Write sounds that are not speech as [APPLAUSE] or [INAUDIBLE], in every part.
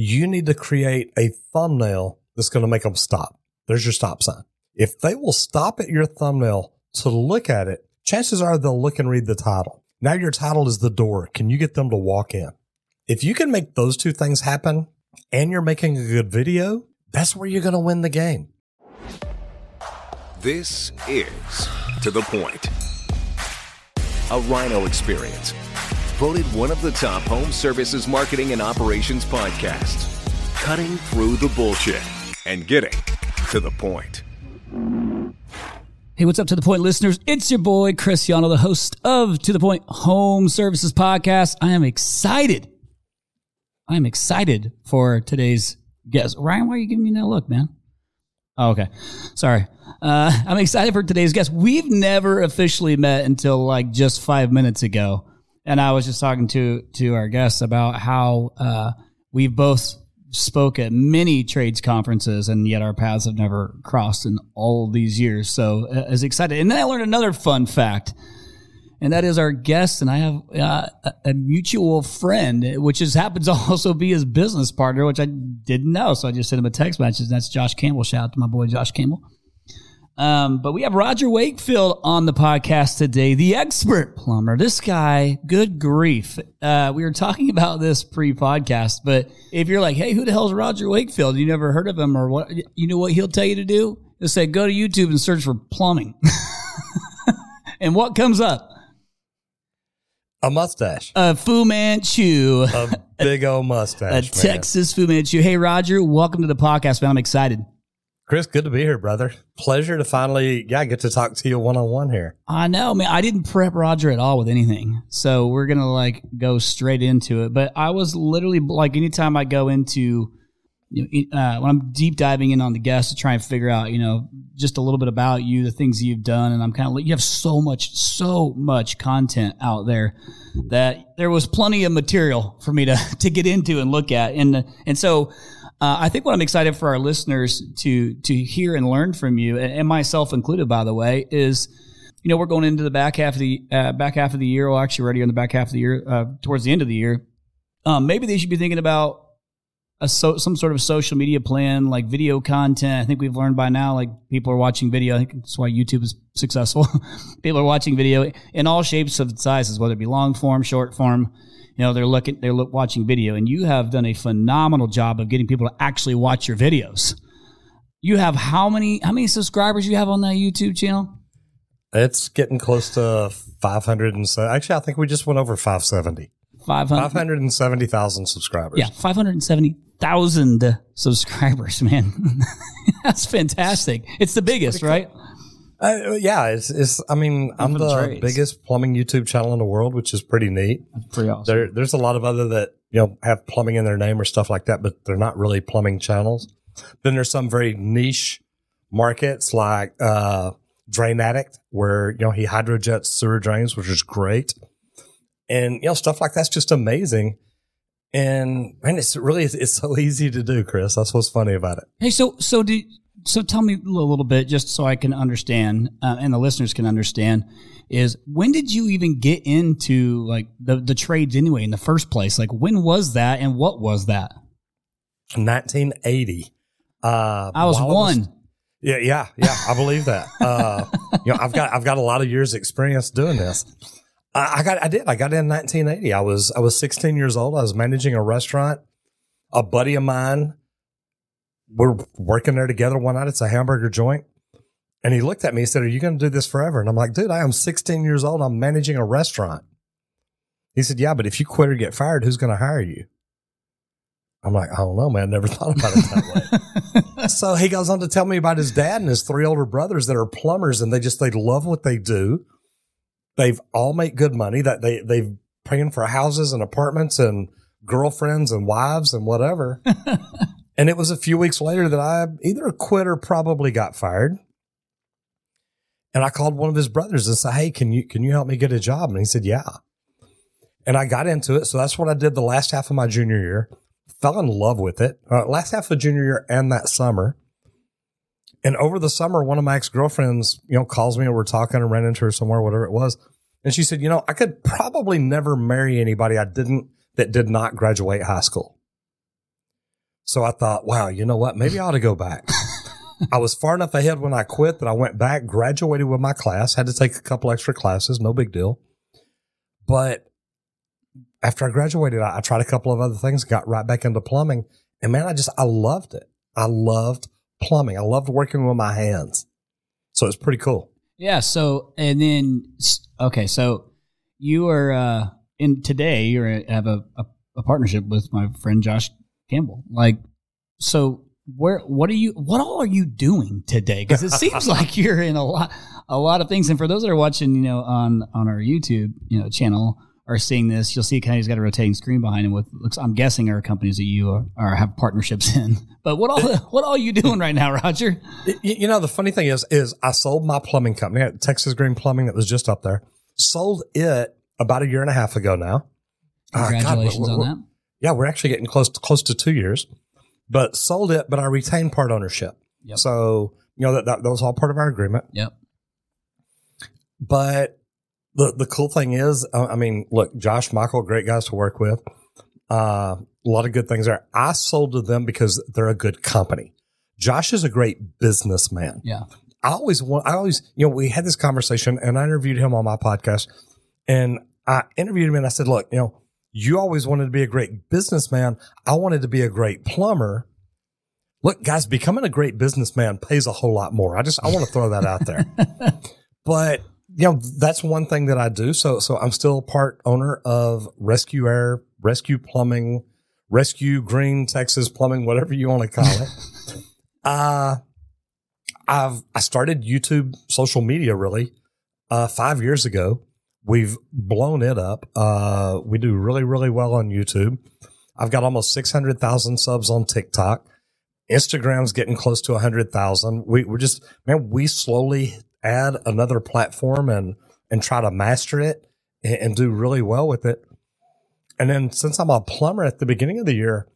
you need to create a thumbnail that's going to make them stop. There's your stop sign. If they will stop at your thumbnail to look at it, chances are they'll look and read the title. Now your title is the door. Can you get them to walk in? If you can make those two things happen and you're making a good video, that's where you're going to win the game. This is To The Point, a Rhino experience. Voted one of the top home services marketing and operations podcasts. Cutting through the bullshit and getting to the point. Hey, what's up to the point listeners? It's your boy Chris Yano, the host of To the Point Home Services Podcast. I am excited. I am excited for today's guest. Ryan, why are you giving me that look, man? Oh, okay. Sorry. Uh, [LAUGHS] I'm excited for today's guest. We've never officially met until like just five minutes ago. And I was just talking to, to our guests about how, uh, we've both spoke at many trades conferences, and yet our paths have never crossed in all these years. So uh, as excited. And then I learned another fun fact, and that is our guest and I have uh, a mutual friend, which is happens to [LAUGHS] also be his business partner, which I didn't know. So I just sent him a text message. And that's Josh Campbell. Shout out to my boy Josh Campbell. Um, but we have Roger Wakefield on the podcast today, the expert plumber. This guy, good grief. Uh, we were talking about this pre-podcast, but if you're like, hey, who the hell's Roger Wakefield? You never heard of him or what? You know what he'll tell you to do? He'll say, go to YouTube and search for plumbing. [LAUGHS] and what comes up? A mustache. A Fu Manchu. A big old mustache. [LAUGHS] a man. Texas Fu Manchu. Hey, Roger, welcome to the podcast, man. I'm excited. Chris, good to be here, brother. Pleasure to finally, yeah, get to talk to you one on one here. I know, man. I didn't prep Roger at all with anything. So we're to like go straight into it. But I was literally like, anytime I go into, you know, uh, when I'm deep diving in on the guests to try and figure out, you know, just a little bit about you, the things you've done. And I'm kind of like, you have so much, so much content out there that there was plenty of material for me to, [LAUGHS] to get into and look at. And, and so, uh, I think what I'm excited for our listeners to to hear and learn from you, and, myself included, by the way, is you know we're going into the back half of the uh, back half of the year. Well, actually, already in the back half of the year, uh, towards the end of the year. Um, maybe they should be thinking about a so, some sort of social media plan, like video content. I think we've learned by now, like people are watching video. I think that's why YouTube is successful. [LAUGHS] people are watching video in all shapes of sizes, whether it be long form, short form you know they're looking they're look, watching video and you have done a phenomenal job of getting people to actually watch your videos. You have how many how many subscribers you have on that youtube channel? It's getting close to 500 and so actually, I think we just went over 570. 500 570,000 subscribers. yeah 570000 subscribers man. [LAUGHS] That's fantastic. It's the biggest right Uh, yeah, it's, it's, I mean, I'm the the trades. biggest plumbing YouTube channel in the world, which is pretty neat. pretty awesome There, there's a lot of other that, you know, have plumbing in their name or stuff like that, but they're not really plumbing channels. Then there's some very niche markets like, uh, Drain Addict, where, you know, he hydrojets sewer drains, which is great. And, you know, stuff like that's just amazing. And man, it's really, it's so [LAUGHS] easy to do, Chris. That's what's funny about it. Hey, so so do so tell me a little, bit, just so I can understand, uh, and the listeners can understand. Is when did you even get into like the the trades anyway in the first place? Like when was that, and what was that? 1980. Uh, I was one. Yeah, yeah, yeah. I believe that. Uh, [LAUGHS] you know, I've got I've got a lot of years experience doing this. I, I got I did I got in 1980. I was I was 16 years old. I was managing a restaurant. A buddy of mine, we're working there together one night. It's a hamburger joint, and he looked at me. He said, "Are you going to do this forever?" And I'm like, "Dude, I am 16 years old. I'm managing a restaurant." He said, "Yeah, but if you quit or get fired, who's going to hire you?" I'm like, I don't know, man. Never [LAUGHS] thought about it that way. so he goes on to tell me about his dad and his three older brothers that are plumbers and they just they love what they do. They've all make good money that they they've paying for houses and apartments and girlfriends and wives and whatever. [LAUGHS] and it was a few weeks later that I either quit or probably got fired. And I called one of his brothers and said, Hey, can you can you help me get a job? And he said, Yeah. And I got into it. So that's what I did the last half of my junior year. Fell in love with it. Uh, last half of junior year and that summer. And over the summer, one of my ex girlfriends, you know, calls me and we're talking and ran into her somewhere, whatever it was. And she said, you know, I could probably never marry anybody I didn't, that did not graduate high school. So I thought, wow, you know what? Maybe I ought to go back. [LAUGHS] I was far enough ahead when I quit that I went back, graduated with my class, had to take a couple extra classes, no big deal. But after I graduated, I, I tried a couple of other things, got right back into plumbing. And man, I just, I loved it. I loved plumbing. I loved working with my hands. So it's pretty cool. Yeah. So, and then, okay. So you are, uh, in today, you have a, a, a partnership with my friend Josh Campbell. Like, so where, what are you, what all are you doing today? Cause it seems [LAUGHS] like you're in a lot, a lot of things. And for those that are watching, you know, on, on our YouTube, you know, channel, are seeing this, you'll see kind of he's got a rotating screen behind him with looks. I'm guessing are companies that you are, are have partnerships in. [LAUGHS] But what all [LAUGHS] what all you doing right now, Roger? You, know, the funny thing is, is I sold my plumbing company, Texas Green Plumbing, that was just up there. Sold it about a year and a half ago now. Congratulations uh, God, we're, we're, on that. Yeah, we're actually getting close to, close to two years. But sold it, but I retained part ownership. Yep. So you know that, that that was all part of our agreement. Yep. But the the cool thing is, I mean, look, Josh, Michael, great guys to work with. Uh, a lot of good things there. I sold to them because they're a good company. Josh is a great businessman. Yeah. I always want, I always, you know, we had this conversation and I interviewed him on my podcast and I interviewed him and I said, look, you know, you always wanted to be a great businessman. I wanted to be a great plumber. Look, guys, becoming a great businessman pays a whole lot more. I just, I want to throw that out there. [LAUGHS] but you know, that's one thing that I do. So, so I'm still part owner of Rescue Air, Rescue Plumbing, Rescue Green Texas Plumbing, whatever you want to call it. [LAUGHS] uh, I've, I started YouTube social media really, uh, five years ago. We've blown it up. Uh, we do really, really well on YouTube. I've got almost 600,000 subs on TikTok. Instagram's getting close to 100,000. We, we're just, man, we slowly add another platform and and try to master it and, and do really well with it. And then since I'm a plumber at the beginning of the year,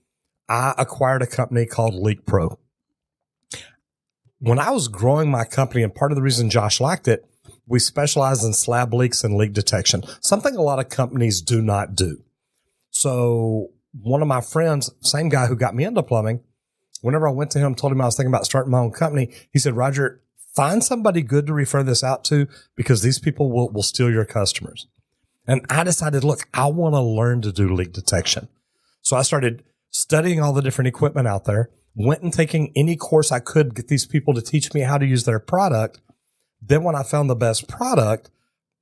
I acquired a company called Leak Pro. When I was growing my company, and part of the reason Josh liked it, we specialize in slab leaks and leak detection, something a lot of companies do not do. So one of my friends, same guy who got me into plumbing, whenever I went to him, told him I was thinking about starting my own company, he said, Roger, find somebody good to refer this out to because these people will, will steal your customers. And I decided, look, I want to learn to do leak detection. So I started studying all the different equipment out there, went and taking any course I could get these people to teach me how to use their product. Then when I found the best product,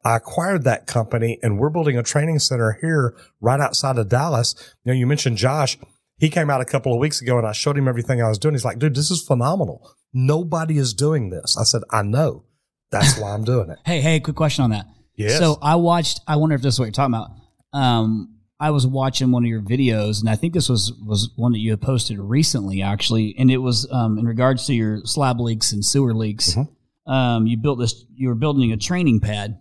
I acquired that company and we're building a training center here right outside of Dallas. You know, you mentioned Josh. He came out a couple of weeks ago and I showed him everything I was doing. He's like, dude, this is phenomenal. Nobody is doing this. I said, I know. That's why I'm doing it. [LAUGHS] hey, hey, quick question on that. Yes. So I watched, I wonder if this is what you're talking about. Um, I was watching one of your videos, and I think this was was one that you had posted recently, actually, and it was um, in regards to your slab leaks and sewer leaks. Mm-hmm. Um, you built this. You were building a training pad.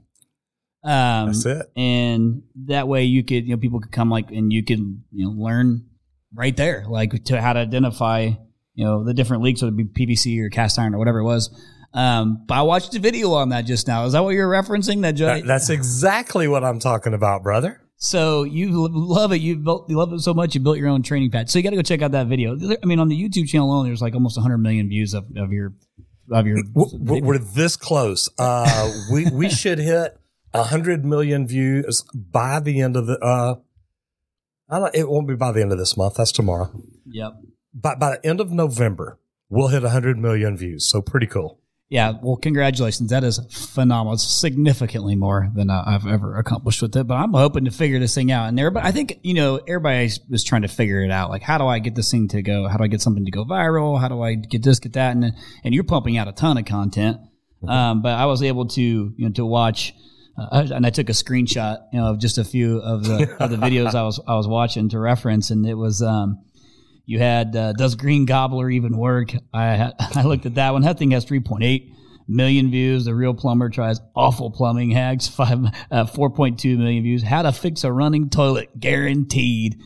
Um, That's it. And that way, you could, you know, people could come like, and you could, you know, learn right there, like to how to identify you know, the different leaks, whether it be PVC or cast iron or whatever it was. Um, but I watched a video on that just now. Is that what you're referencing? That, that that's exactly what I'm talking about, brother. So you love it. You built, you love it so much. You built your own training pad. So you got to go check out that video. I mean, on the YouTube channel alone, there's like almost 100 million views of, of your of your. We're, we're this close. Uh, we we should hit a 100 million views by the end of the. Uh, I don't, it won't be by the end of this month. That's tomorrow. Yep by, by the end of November, we'll hit a 100 million views. So pretty cool. Yeah, well, congratulations. That is phenomenal. It's significantly more than I've ever accomplished with it. But I'm hoping to figure this thing out. And everybody, I think, you know, everybody is trying to figure it out. Like, how do I get this thing to go? How do I get something to go viral? How do I get this, get that? And and you're pumping out a ton of content. Mm-hmm. Um, but I was able to, you know, to watch. Uh, and I took a screenshot, you know, of just a few of the of the [LAUGHS] videos I was I was watching to reference, and it was um, you had uh, does Green Gobbler even work? I [LAUGHS] I looked at that one. That thing has 3.8 million views. The real plumber tries awful plumbing hacks. [LAUGHS] Five uh, 4.2 million views. How to fix a running toilet guaranteed.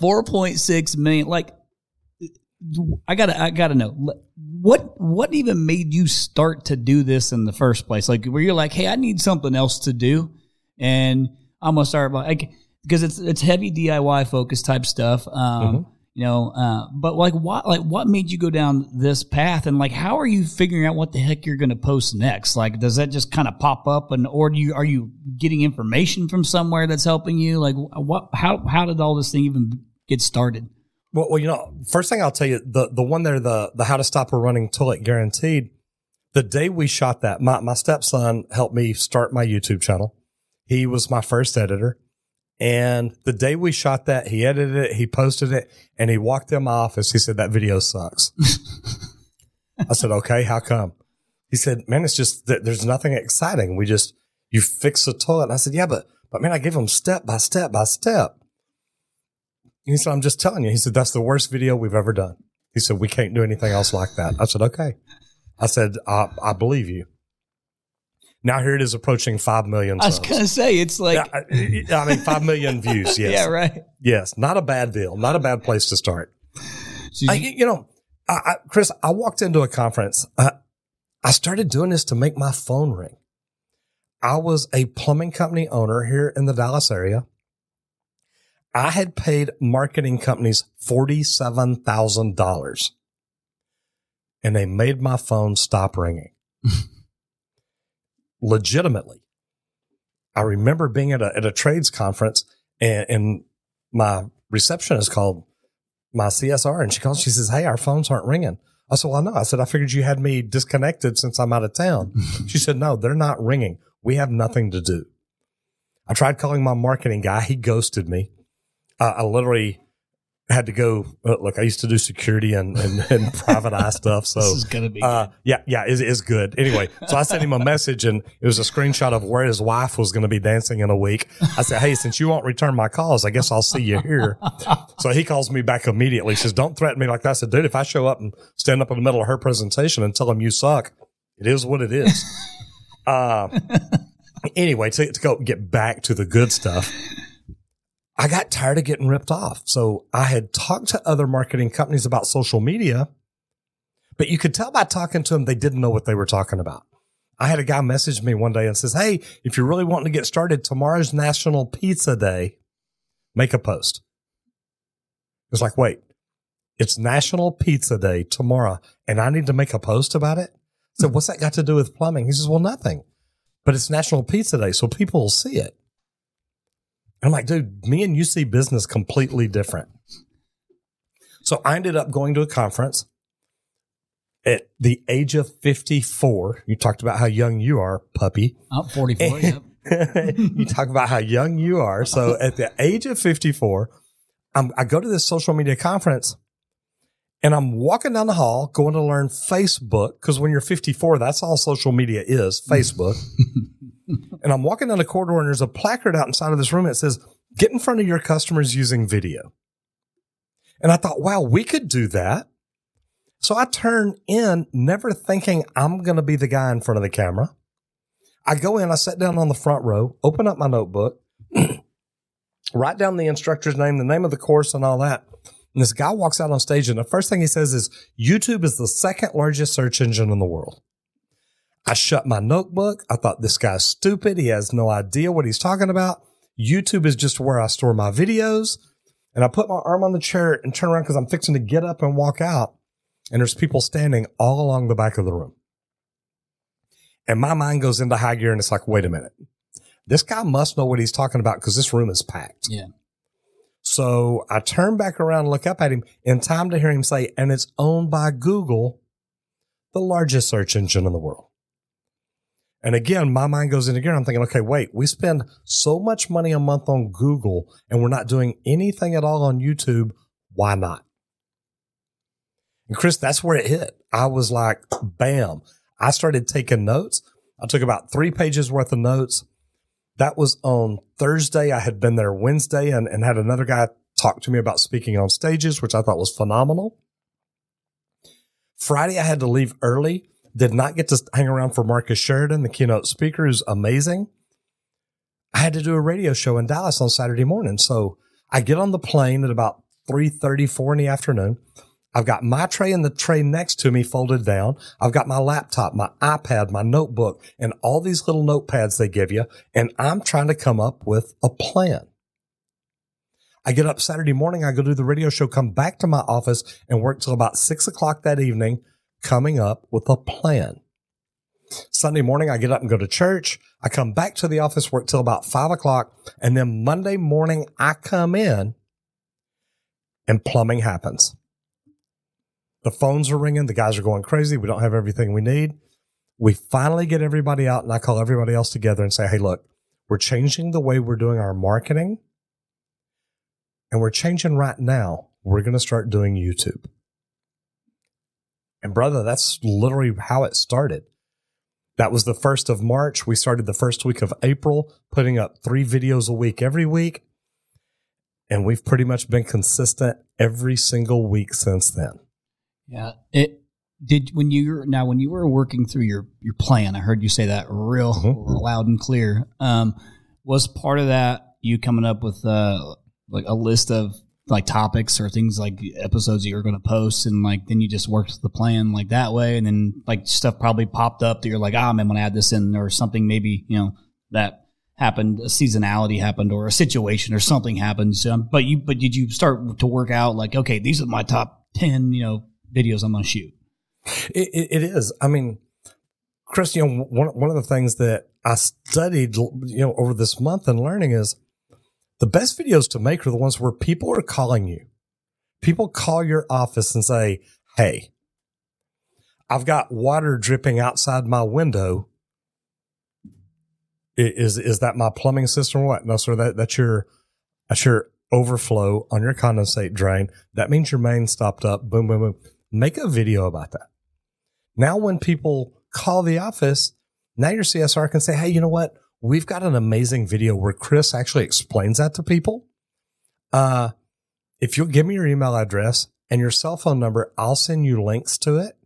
4.6 million. Like I gotta I gotta know what what even made you start to do this in the first place? Like where you're like, hey, I need something else to do, and I'm gonna start like because it's it's heavy DIY focused type stuff. Um, mm-hmm You know, uh, but like what like what made you go down this path, and like how are you figuring out what the heck you're going to post next? Like, does that just kind of pop up, and or do you are you getting information from somewhere that's helping you? Like, what how how did all this thing even get started? Well, well, you know, first thing I'll tell you, the the one there, the the how to stop a running toilet guaranteed. The day we shot that, my my stepson helped me start my YouTube channel. He was my first editor. And the day we shot that, he edited it, he posted it, and he walked in my office. He said, That video sucks. I said, Okay, how come? He said, Man, it's just that there's nothing exciting. We just, you fix the toilet. And I said, Yeah, but, but man, I give him step by step by step. And he said, I'm just telling you. He said, That's the worst video we've ever done. He said, We can't do anything else like that. I said, Okay. I said, I, I believe you. Now here it is approaching five million. I was gonna say it's like I I mean, five million [LAUGHS] views. Yes. yeah, right. Yes. Not a bad deal. Not a bad place to start. You- I, you know, I, I, Chris, I walked into a conference. I, I started doing this to make my phone ring. I was a plumbing company owner here in the Dallas area. I had paid marketing companies $47,000 and they made my phone stop ringing. [LAUGHS] Legitimately. I remember being at a, at a trades conference and, and my receptionist called my CSR and she calls, she says, Hey, our phones aren't ringing. I said, Well, I know. I said, I figured you had me disconnected since I'm out of town. [LAUGHS] she said, No, they're not ringing. We have nothing to do. I tried calling my marketing guy. He ghosted me. Uh, I literally had to go. uh, Look, I used to do security and, and, [LAUGHS] and private eye stuff. So this is gonna be uh, yeah, yeah, is is good. Anyway, so I sent him a message, and it was a screenshot of where his wife was going to be dancing in a week. I said, "Hey, since you won't return my calls, I guess I'll see you here." [LAUGHS] So he calls me back immediately. He says, "Don't threaten me like that." I said, "Dude, if I show up and stand up in the middle of her presentation and tell him you suck, it is what it is." [LAUGHS] uh, anyway, to, to go get back to the good stuff. I got tired of getting ripped off. So I had talked to other marketing companies about social media, but you could tell by talking to them, they didn't know what they were talking about. I had a guy message me one day and says, Hey, if you're really wanting to get started, tomorrow's National Pizza Day. Make a post. It's like, wait, it's National Pizza Day tomorrow and I need to make a post about it. So what's that got to do with plumbing? He says, well, nothing, but it's National Pizza Day. So people will see it. I'm like, dude, me and you see business completely different. So I ended up going to a conference at the age of 54. You talked about how young you are, puppy. oh, 44. [LAUGHS] yep. you talk about how young you are. So [LAUGHS] at the age of 54, I'm, I go to this social media conference and I'm walking down the hall going to learn Facebook because when you're 54, that's all social media is [LAUGHS] Facebook. And I'm walking down the corridor and there's a placard out inside of this room that says, get in front of your customers using video. And I thought, wow, we could do that. So I turn in never thinking I'm going to be the guy in front of the camera. I go in, I sit down on the front row, open up my notebook, [CLEARS THROAT] write down the instructor's name, the name of the course, and all that. And this guy walks out on stage, and the first thing he says is, YouTube is the second largest search engine in the world. I shut my notebook. I thought this guy's stupid. He has no idea what he's talking about. YouTube is just where I store my videos. And I put my arm on the chair and turn around because I'm fixing to get up and walk out. And there's people standing all along the back of the room. And my mind goes into high gear and it's like, wait a minute. This guy must know what he's talking about because this room is packed. Yeah. So I turn back around and look up at him in time to hear him say, and it's owned by Google, the largest search engine in the world. And again, my mind goes into gear. I'm thinking, okay, wait, we spend so much money a month on Google and we're not doing anything at all on YouTube. Why not? And Chris, that's where it hit. I was like, bam. I started taking notes. I took about three pages worth of notes. That was on Thursday. I had been there Wednesday and, and had another guy talk to me about speaking on stages, which I thought was phenomenal. Friday, I had to leave early. Did not get to hang around for Marcus Sheridan, the keynote speaker, who's amazing. I had to do a radio show in Dallas on Saturday morning. So I get on the plane at about 3.34 in the afternoon. I've got my tray and the tray next to me folded down. I've got my laptop, my iPad, my notebook, and all these little notepads they give you. And I'm trying to come up with a plan. I get up Saturday morning, I go do the radio show, come back to my office and work till about six o'clock that evening, coming up with a plan. Sunday morning, I get up and go to church. I come back to the office, work till about five o'clock. And then Monday morning, I come in and plumbing happens. The phones are ringing. The guys are going crazy. We don't have everything we need. We finally get everybody out and I call everybody else together and say, Hey, look, we're changing the way we're doing our marketing and we're changing right now. We're going to start doing YouTube. And brother, that's literally how it started. That was the first of March. We started the first week of April, putting up three videos a week every week. And we've pretty much been consistent every single week since then. Yeah. It did when you were now when you were working through your your plan, I heard you say that real Mhm. loud and clear. Um was part of that you coming up with uh like a list of like topics or things like episodes that you're going to post and like then you just worked the plan like that way. And then like stuff probably popped up that you're like ah I'm going to add this in or something maybe you know that happened a seasonality happened or a situation or something happened. So, but you but did you start to work out like okay these are my top 10 you know videos I'm going to shoot It, it, it is. I mean, Chris, you know, one, one of the things that I studied, you know, over this month and learning is the best videos to make are the ones where people are calling you. People call your office and say, Hey, I've got water dripping outside my window. Is, is that my plumbing system or what? No, sir. That, that's your, that's your overflow on your condensate drain. That means your main stopped up. Boom, boom, boom. Make a video about that. Now, when people call the office, now your CSR can say, Hey, you know what? We've got an amazing video where Chris actually explains that to people. Uh, if you'll give me your email address and your cell phone number, I'll send you links to it.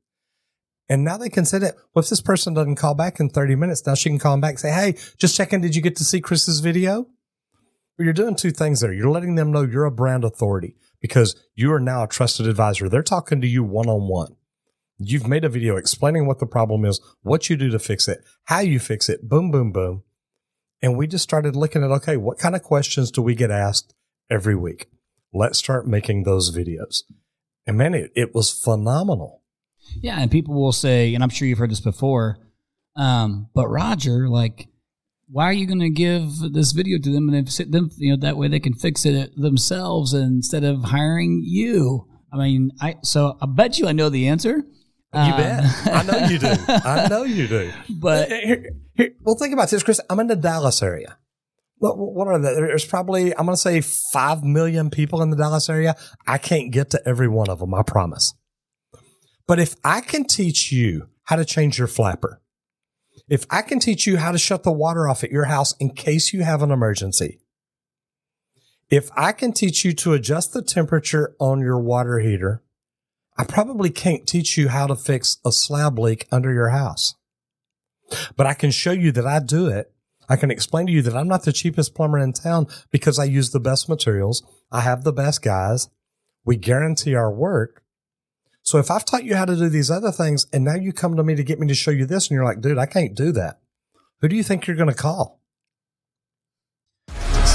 And now they can send it. Well, if this person doesn't call back in 30 minutes, now she can call them back and say, Hey, just checking. Did you get to see Chris's video? Well, you're doing two things there. You're letting them know you're a brand authority because you are now a trusted advisor. They're talking to you one on one. You've made a video explaining what the problem is, what you do to fix it, how you fix it, boom, boom, boom. And we just started looking at, okay, what kind of questions do we get asked every week? Let's start making those videos. And man, it, it was phenomenal. Yeah, and people will say, and I'm sure you've heard this before, um, but Roger, like, why are you going to give this video to them and sit them, you know, that way they can fix it themselves instead of hiring you? I mean, I so I bet you I know the answer. You Um, bet. I know you do. I [LAUGHS] know you do. But Here- here- well, think about this, Chris. I'm in the Dallas area. What, what are there? There's probably, I'm going to say 5 million people in the Dallas area. I can't get to every one of them, I promise. But if I can teach you how to change your flapper, if I can teach you how to shut the water off at your house in case you have an emergency, if I can teach you to adjust the temperature on your water heater, I probably can't teach you how to fix a slab leak under your house. But I can show you that I do it. I can explain to you that I'm not the cheapest plumber in town because I use the best materials. I have the best guys. We guarantee our work. So if I've taught you how to do these other things and now you come to me to get me to show you this and you're like, dude, I can't do that. Who do you think you're going to call?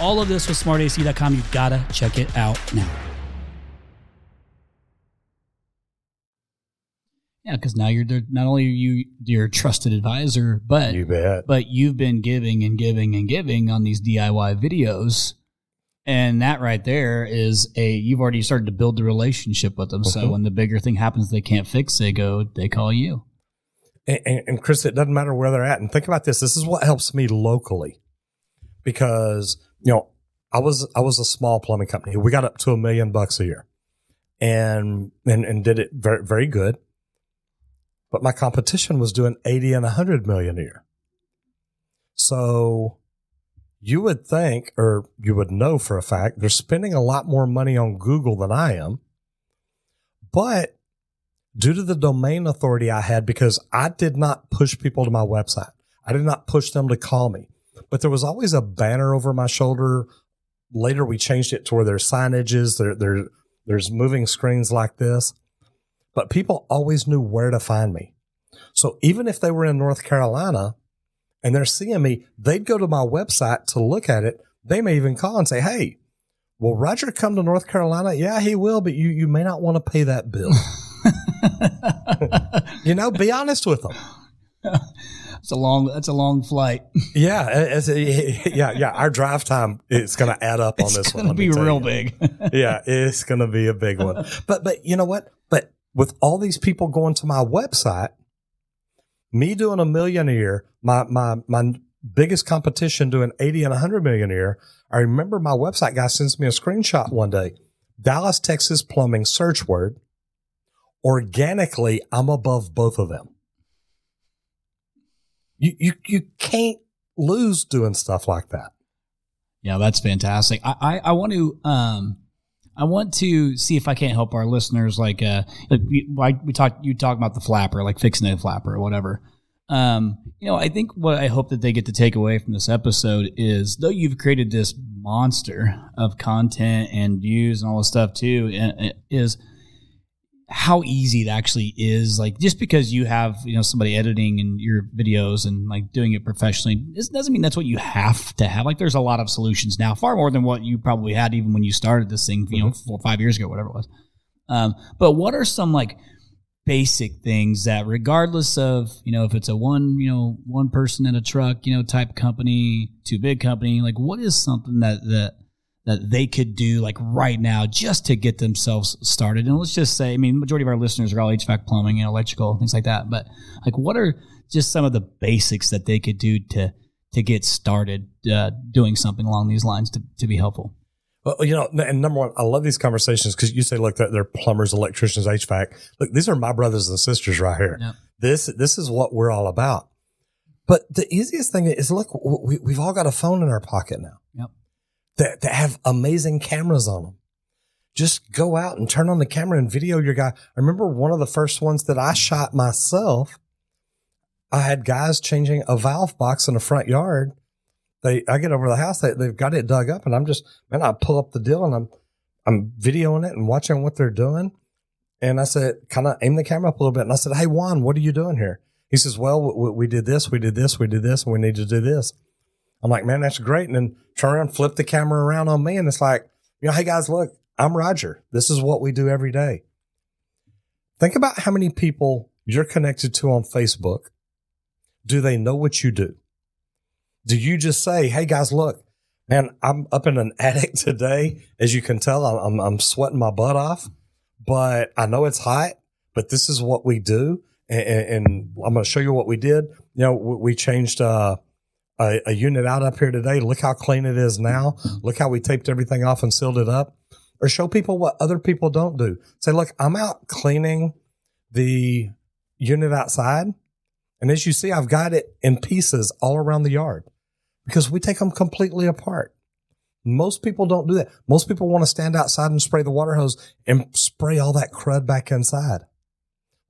all of this with smartac.com. You gotta check it out now. Yeah, because now you're not only you your trusted advisor, but You bet. but you've been giving and giving and giving on these DIY videos. And that right there is a you've already started to build the relationship with them. So Mhm. when the bigger thing happens they can't fix, they go, they call you. And, and, and Chris, it doesn't matter where they're at. And think about this. This is what helps me locally because, you know, I was, I was a small plumbing company. We got up to a million bucks a year and, and, and did it very, very good. But my competition was doing 80 and 100 million a year. So you would think, or you would know for a fact, they're spending a lot more money on Google than I am. But due to the domain authority I had, because I did not push people to my website, I did not push them to call me, but there was always a banner over my shoulder. Later, we changed it to where there's signages, there, there, there's moving screens like this, but people always knew where to find me. So even if they were in North Carolina, and they're seeing me, they'd go to my website to look at it. They may even call and say, Hey, will Roger come to North Carolina? Yeah, he will, but you, you may not want to pay that bill. [LAUGHS] you know, be honest with them. [LAUGHS] It's a long. That's a long flight. [LAUGHS] Yeah, it's a, [LAUGHS] yeah, yeah. Our drive time is going to add up on It's this one. let me be real you. big. [LAUGHS] yeah, it's going to be a big one. But but you know what? But with all these people going to my website, me doing a million a year, my my my biggest competition doing 80 and 100 million a year. I remember my website guy sends me a screenshot one day. Dallas, Texas plumbing search word. Organically, I'm above both of them. You you you can't lose doing stuff like that. Yeah, that's fantastic. I, I, I want to um I want to see if I can't help our listeners like uh like we, we talked you talk about the flapper like fixing a flapper or whatever. Um you know, I think what I hope that they get to take away from this episode is though you've created this monster of content and views and all this stuff too is how easy it actually is like just because you have you know somebody editing and your videos and like doing it professionally it doesn't mean that's what you have to have. Like there's a lot of solutions now far more than what you probably had even when you started this thing you know four or five years ago whatever it was. Um, but what are some like basic things that regardless of you know if it's a one you know one person in a truck you know type company too big company like what is something that that that they could do like right now just to get themselves started and let's just say i mean majority of our listeners are all hvac plumbing and electrical things like that but like what are just some of the basics that they could do to to get started uh, doing something along these lines to, to be helpful Well, you know, and number one, I love these conversations because you say, look, they're, they're plumbers, electricians, HVAC. Look, these are my brothers and sisters right here. Yep. This, this is what we're all about. But the easiest thing is, look, we, we've all got a phone in our pocket now yep that, that have amazing cameras on them. Just go out and turn on the camera and video your guy. I remember one of the first ones that I shot myself. I had guys changing a valve box in the front yard. They, I get over the house, they, they've got it dug up and I'm just, man, I pull up the deal and I'm, I'm videoing it and watching what they're doing. And I said, kind of aim the camera up a little bit. And I said, Hey, Juan, what are you doing here? He says, well, we, we did this, we did this, we did this, and we need to do this. I'm like, man, that's great. And then turn around, flip the camera around on me. And it's like, you know, hey guys, look, I'm Roger. This is what we do every day. Think about how many people you're connected to on Facebook. Do they know what you do? Do you just say, Hey guys, look, man, I'm up in an [LAUGHS] attic today. As you can tell, I'm, I'm, sweating my butt off, but I know it's hot, but this is what we do. And, and I'm going to show you what we did. You know, we changed, uh, a, a unit out up here today. Look how clean it is now. Look how we taped everything off and sealed it up. Or show people what other people don't do. Say, look, I'm out cleaning the unit outside. And as you see, I've got it in pieces all around the yard because we take them completely apart. Most people don't do that. Most people want to stand outside and spray the water hose and spray all that crud back inside.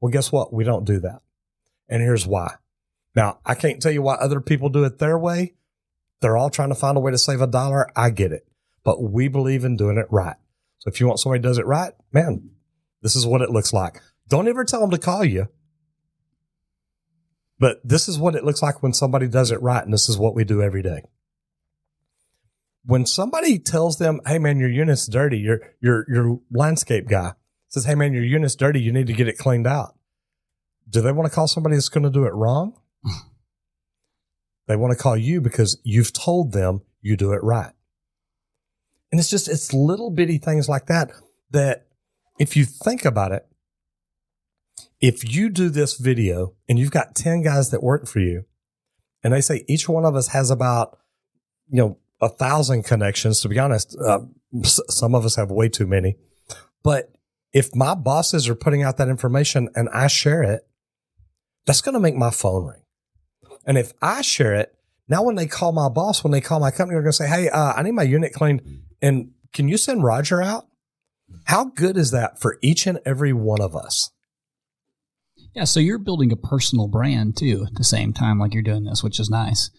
Well, guess what? We don't do that. And here's why. Now, I can't tell you why other people do it their way. They're all trying to find a way to save a dollar. I get it, but we believe in doing it right. So if you want somebody does it right, man, this is what it looks like. Don't ever tell them to call you, but this is what it looks like when somebody does it right. And this is what we do every day. When somebody tells them, Hey man, your unit's dirty, your, your, your landscape guy says, Hey man, your unit's dirty. You need to get it cleaned out. Do they want to call somebody that's going to do it wrong? [LAUGHS] They want to call you because you've told them you do it right. And it's just, it's little bitty things like that that if you think about it, if you do this video and you've got 10 guys that work for you and they say each one of us has about, you know, a thousand connections, to be honest, uh, some of us have way too many. But if my bosses are putting out that information and I share it, that's going to make my phone ring. And if I share it, Now, when they call my boss, when they call my company, they're going to say, Hey, uh, I need my unit cleaned. And can you send Roger out? How good is that for each and every one of us? Yeah, so you're building a personal brand too at the same time, like you're doing this, which is nice.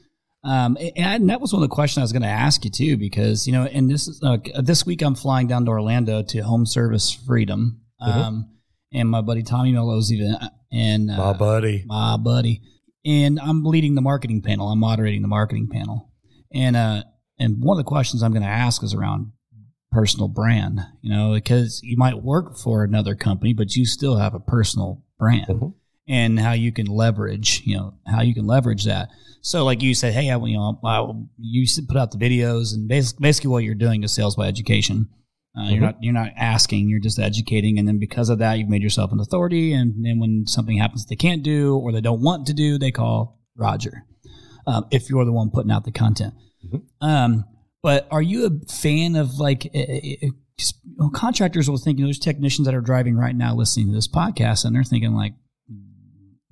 Um, and, and that was one of the questions I was going to ask you too, because you know, and this is uh, this week I'm flying down to Orlando to Home Service Freedom, Mm-hmm. um, and my buddy Tommy Mello's event, and uh, My buddy. my buddy, and I'm leading the marketing panel. I'm moderating the marketing panel, and uh, and one of the questions I'm going to ask is around personal brand. You know, because you might work for another company, but you still have a personal brand, Mhm. and how you can leverage. You know, how you can leverage that. So, like you said, hey, I, you know, I, you should put out the videos, and basically, basically what you're doing is sales by education. Uh, You're Mhm. not you're not asking, you're just educating, and then because of that, you've made yourself an authority. And then when something happens they can't do or they don't want to do, they call Roger. Um, if you're the one putting out the content. Mhm. Um, but are you a fan of like eh, eh, eh, you know, contractors will think you know, there's technicians that are driving right now listening to this podcast and they're thinking like,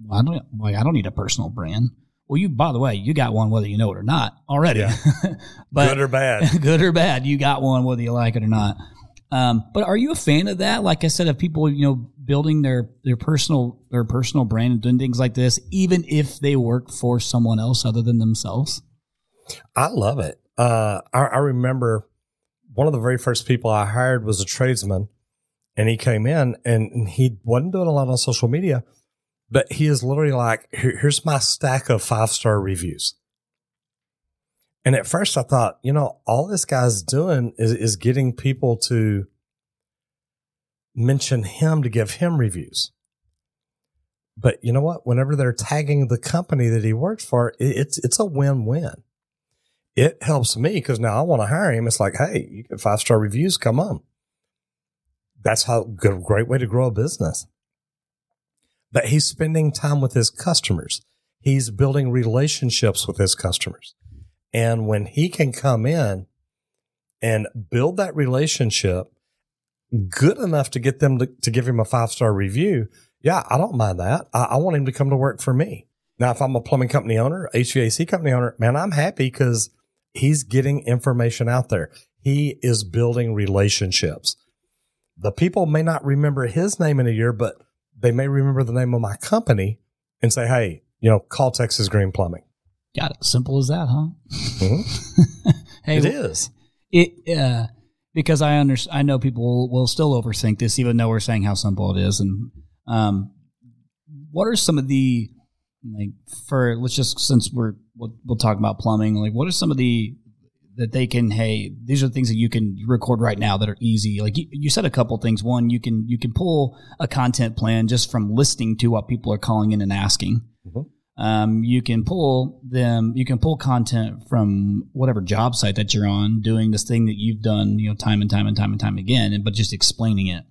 well, I don't like I don't need a personal brand. Well, you by the way, you got one whether you know it or not already. Yeah. [LAUGHS] but good or bad. [LAUGHS] good or bad, you got one whether you like it or not. Um, but are you a fan of that? Like I said, of people, you know, building their their personal their personal brand and doing things like this, even if they work for someone else other than themselves. I love it. Uh, I, I remember one of the very first people I hired was a tradesman, and he came in and he wasn't doing a lot on social media, but he is literally like, Here, "Here's my stack of five star reviews." And at first, I thought, you know, all this guy's doing is is getting people to mention him to give him reviews. But you know what? Whenever they're tagging the company that he works for, it, it's it's a win win it helps me because now I want to hire him. It's like, hey, you get five star reviews, come on. That's how good, great way to grow a business. But he's spending time with his customers. He's building relationships with his customers. And when he can come in and build that relationship good enough to get them to, to give him a five star review, yeah, I don't mind that. I, I want him to come to work for me. Now, if I'm a plumbing company owner, HVAC company owner, man, I'm happy because he's getting information out there. He is building relationships. The people may not remember his name in a year, but they may remember the name of my company and say, hey, you know, call Texas Green Plumbing. Got it. Simple as that, huh? [LAUGHS] hey, It is. It uh, because I under I know people will, will still overthink this, even though we're saying how simple it is. And um, what are some of the like for let's just since we're we'll, we'll talk about plumbing, like what are some of the that they can hey these are things that you can record right now that are easy. Like you, you said a couple things. One you can you can pull a content plan just from listening to what people are calling in and asking. Mhm. um, you can pull them you can pull content from whatever job site that you're on doing this thing that you've done you know time and time and time and time again and but just explaining it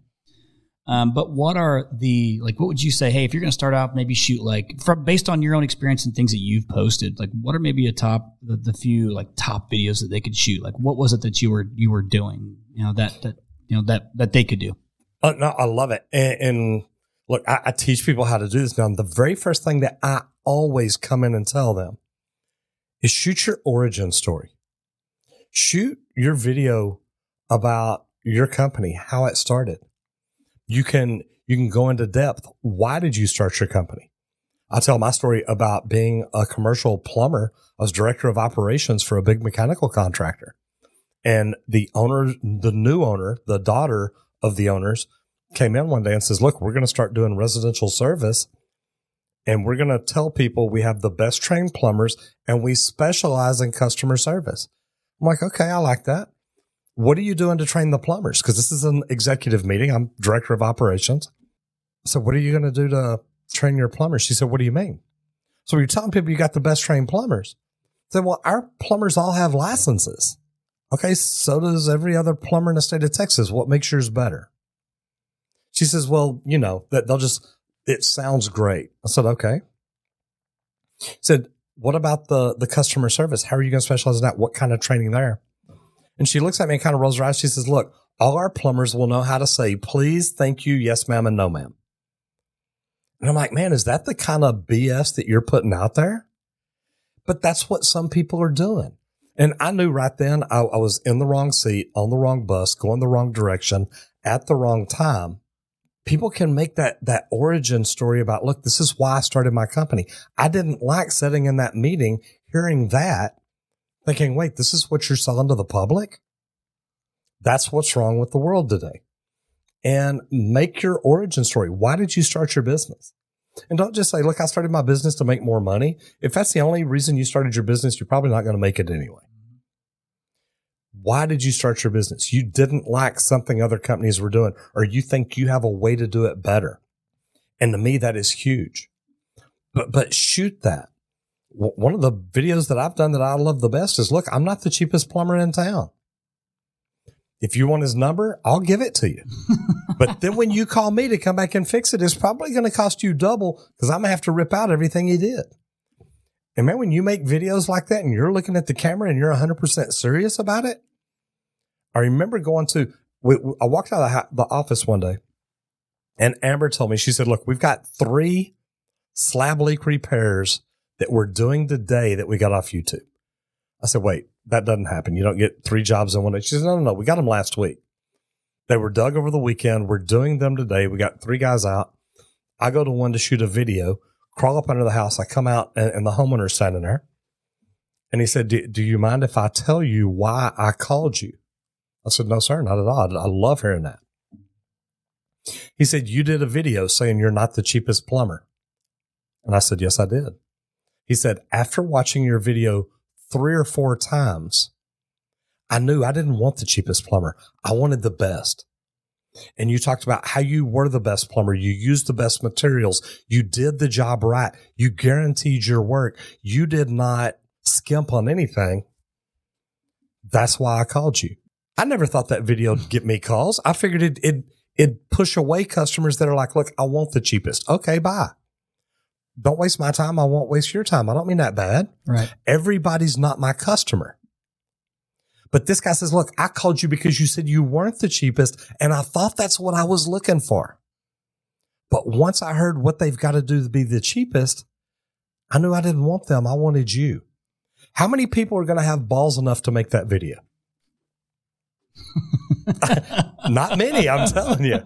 um, but what are the like what would you say hey if you're going to start out maybe shoot like from based on your own experience and things that you've posted like what are maybe a top the, the few like top videos that they could shoot like what was it that you were you were doing you know that that you know that that they could do Uh, no, I love it. And, and look, I, I teach people how to do this now. The very first thing that I always come in and tell them is shoot your origin story. Shoot your video about your company, how it started. You can, you can go into depth. Why did you start your company? I'll tell my story about being a commercial plumber. I was director of operations for a big mechanical contractor. And the owner, the new owner, the daughter of the owners came in one day and says, look, we're going to start doing residential service and we're going to tell people we have the best trained plumbers and we specialize in customer service. I'm like, okay, I like that. What are you doing to train the plumbers? Because this is an executive meeting. I'm director of operations. So what are you going to do to train your plumbers? She said, what do you mean? So you're telling people you got the best trained plumbers. Said, well, our plumbers all have licenses. Okay, so does every other plumber in the state of Texas. What makes yours better? She says, well, you know, that they'll just, it sounds great. I said, okay. said, what about the, the customer service? How are you going to specialize in that? What kind of training there? And she looks at me and kind of rolls her eyes. She says, look, all our plumbers will know how to say, please, thank you, yes, ma'am, and no, ma'am. And I'm like, man, is that the kind of BS that you're putting out there? But that's what some people are doing. And I knew right then I, I was in the wrong seat, on the wrong bus, going the wrong direction at the wrong time. People can make that, that origin story about, look, this is why I started my company. I didn't like sitting in that meeting, hearing that, thinking, wait, this is what you're selling to the public. That's what's wrong with the world today. And make your origin story. Why did you start your business? And don't just say, look, I started my business to make more money. If that's the only reason you started your business, you're probably not going to make it anyway. Why did you start your business? You didn't like something other companies were doing, or you think you have a way to do it better. And to me, that is huge. But, but shoot that. One of the videos that I've done that I love the best is look, I'm not the cheapest plumber in town. If you want his number, I'll give it to you. [LAUGHS] but then when you call me to come back and fix it, it's probably going to cost you double because I'm going to have to rip out everything he did. And man, when you make videos like that and you're looking at the camera and you're 100% serious about it, I remember going to, I walked out of the office one day and Amber told me, she said, look, we've got three slab leak repairs that we're doing today that we got off YouTube. I said, wait, that doesn't happen. You don't get three jobs in one day. She says, no, no, no. We got them last week. They were dug over the weekend. We're doing them today. We got three guys out. I go to one to shoot a video, crawl up under the house. I come out and, and the homeowner's standing there. And he said, do you mind if I tell you why I called you? I said, no, sir, not at all. I love hearing that. He said, you did a video saying you're not the cheapest plumber. And I said, yes, I did. He said, after watching your video three or four times, I knew I didn't want the cheapest plumber. I wanted the best. And you talked about how you were the best plumber. You used the best materials. You did the job right. You guaranteed your work. You did not skimp on anything. That's why I called you. I never thought that video would get me calls. I figured it, it, it'd push away customers that are like, look, I want the cheapest. Okay, bye don't waste my time. I won't waste your time. I don't mean that bad. Right. Everybody's not my customer. But this guy says, look, I called you because you said you weren't the cheapest. And I thought that's what I was looking for. But once I heard what they've got to do to be the cheapest, I knew I didn't want them. I wanted you. How many people are going to have balls enough to make that video? [LAUGHS] [LAUGHS] Not many, I'm telling you.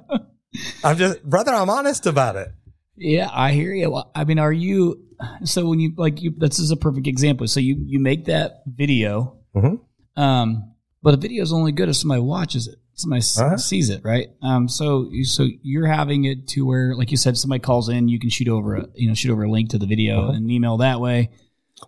I'm just, brother, I'm honest about it. Yeah, I hear you. I mean, are you so when you like you? This is a perfect example. So you you make that video, mm-hmm. um, but a video is only good if somebody watches it, somebody uh-huh. sees it, right? Um, so so you're having it to where, like you said, somebody calls in, you can shoot over a you know shoot over a link to the video uh-huh. and email that way.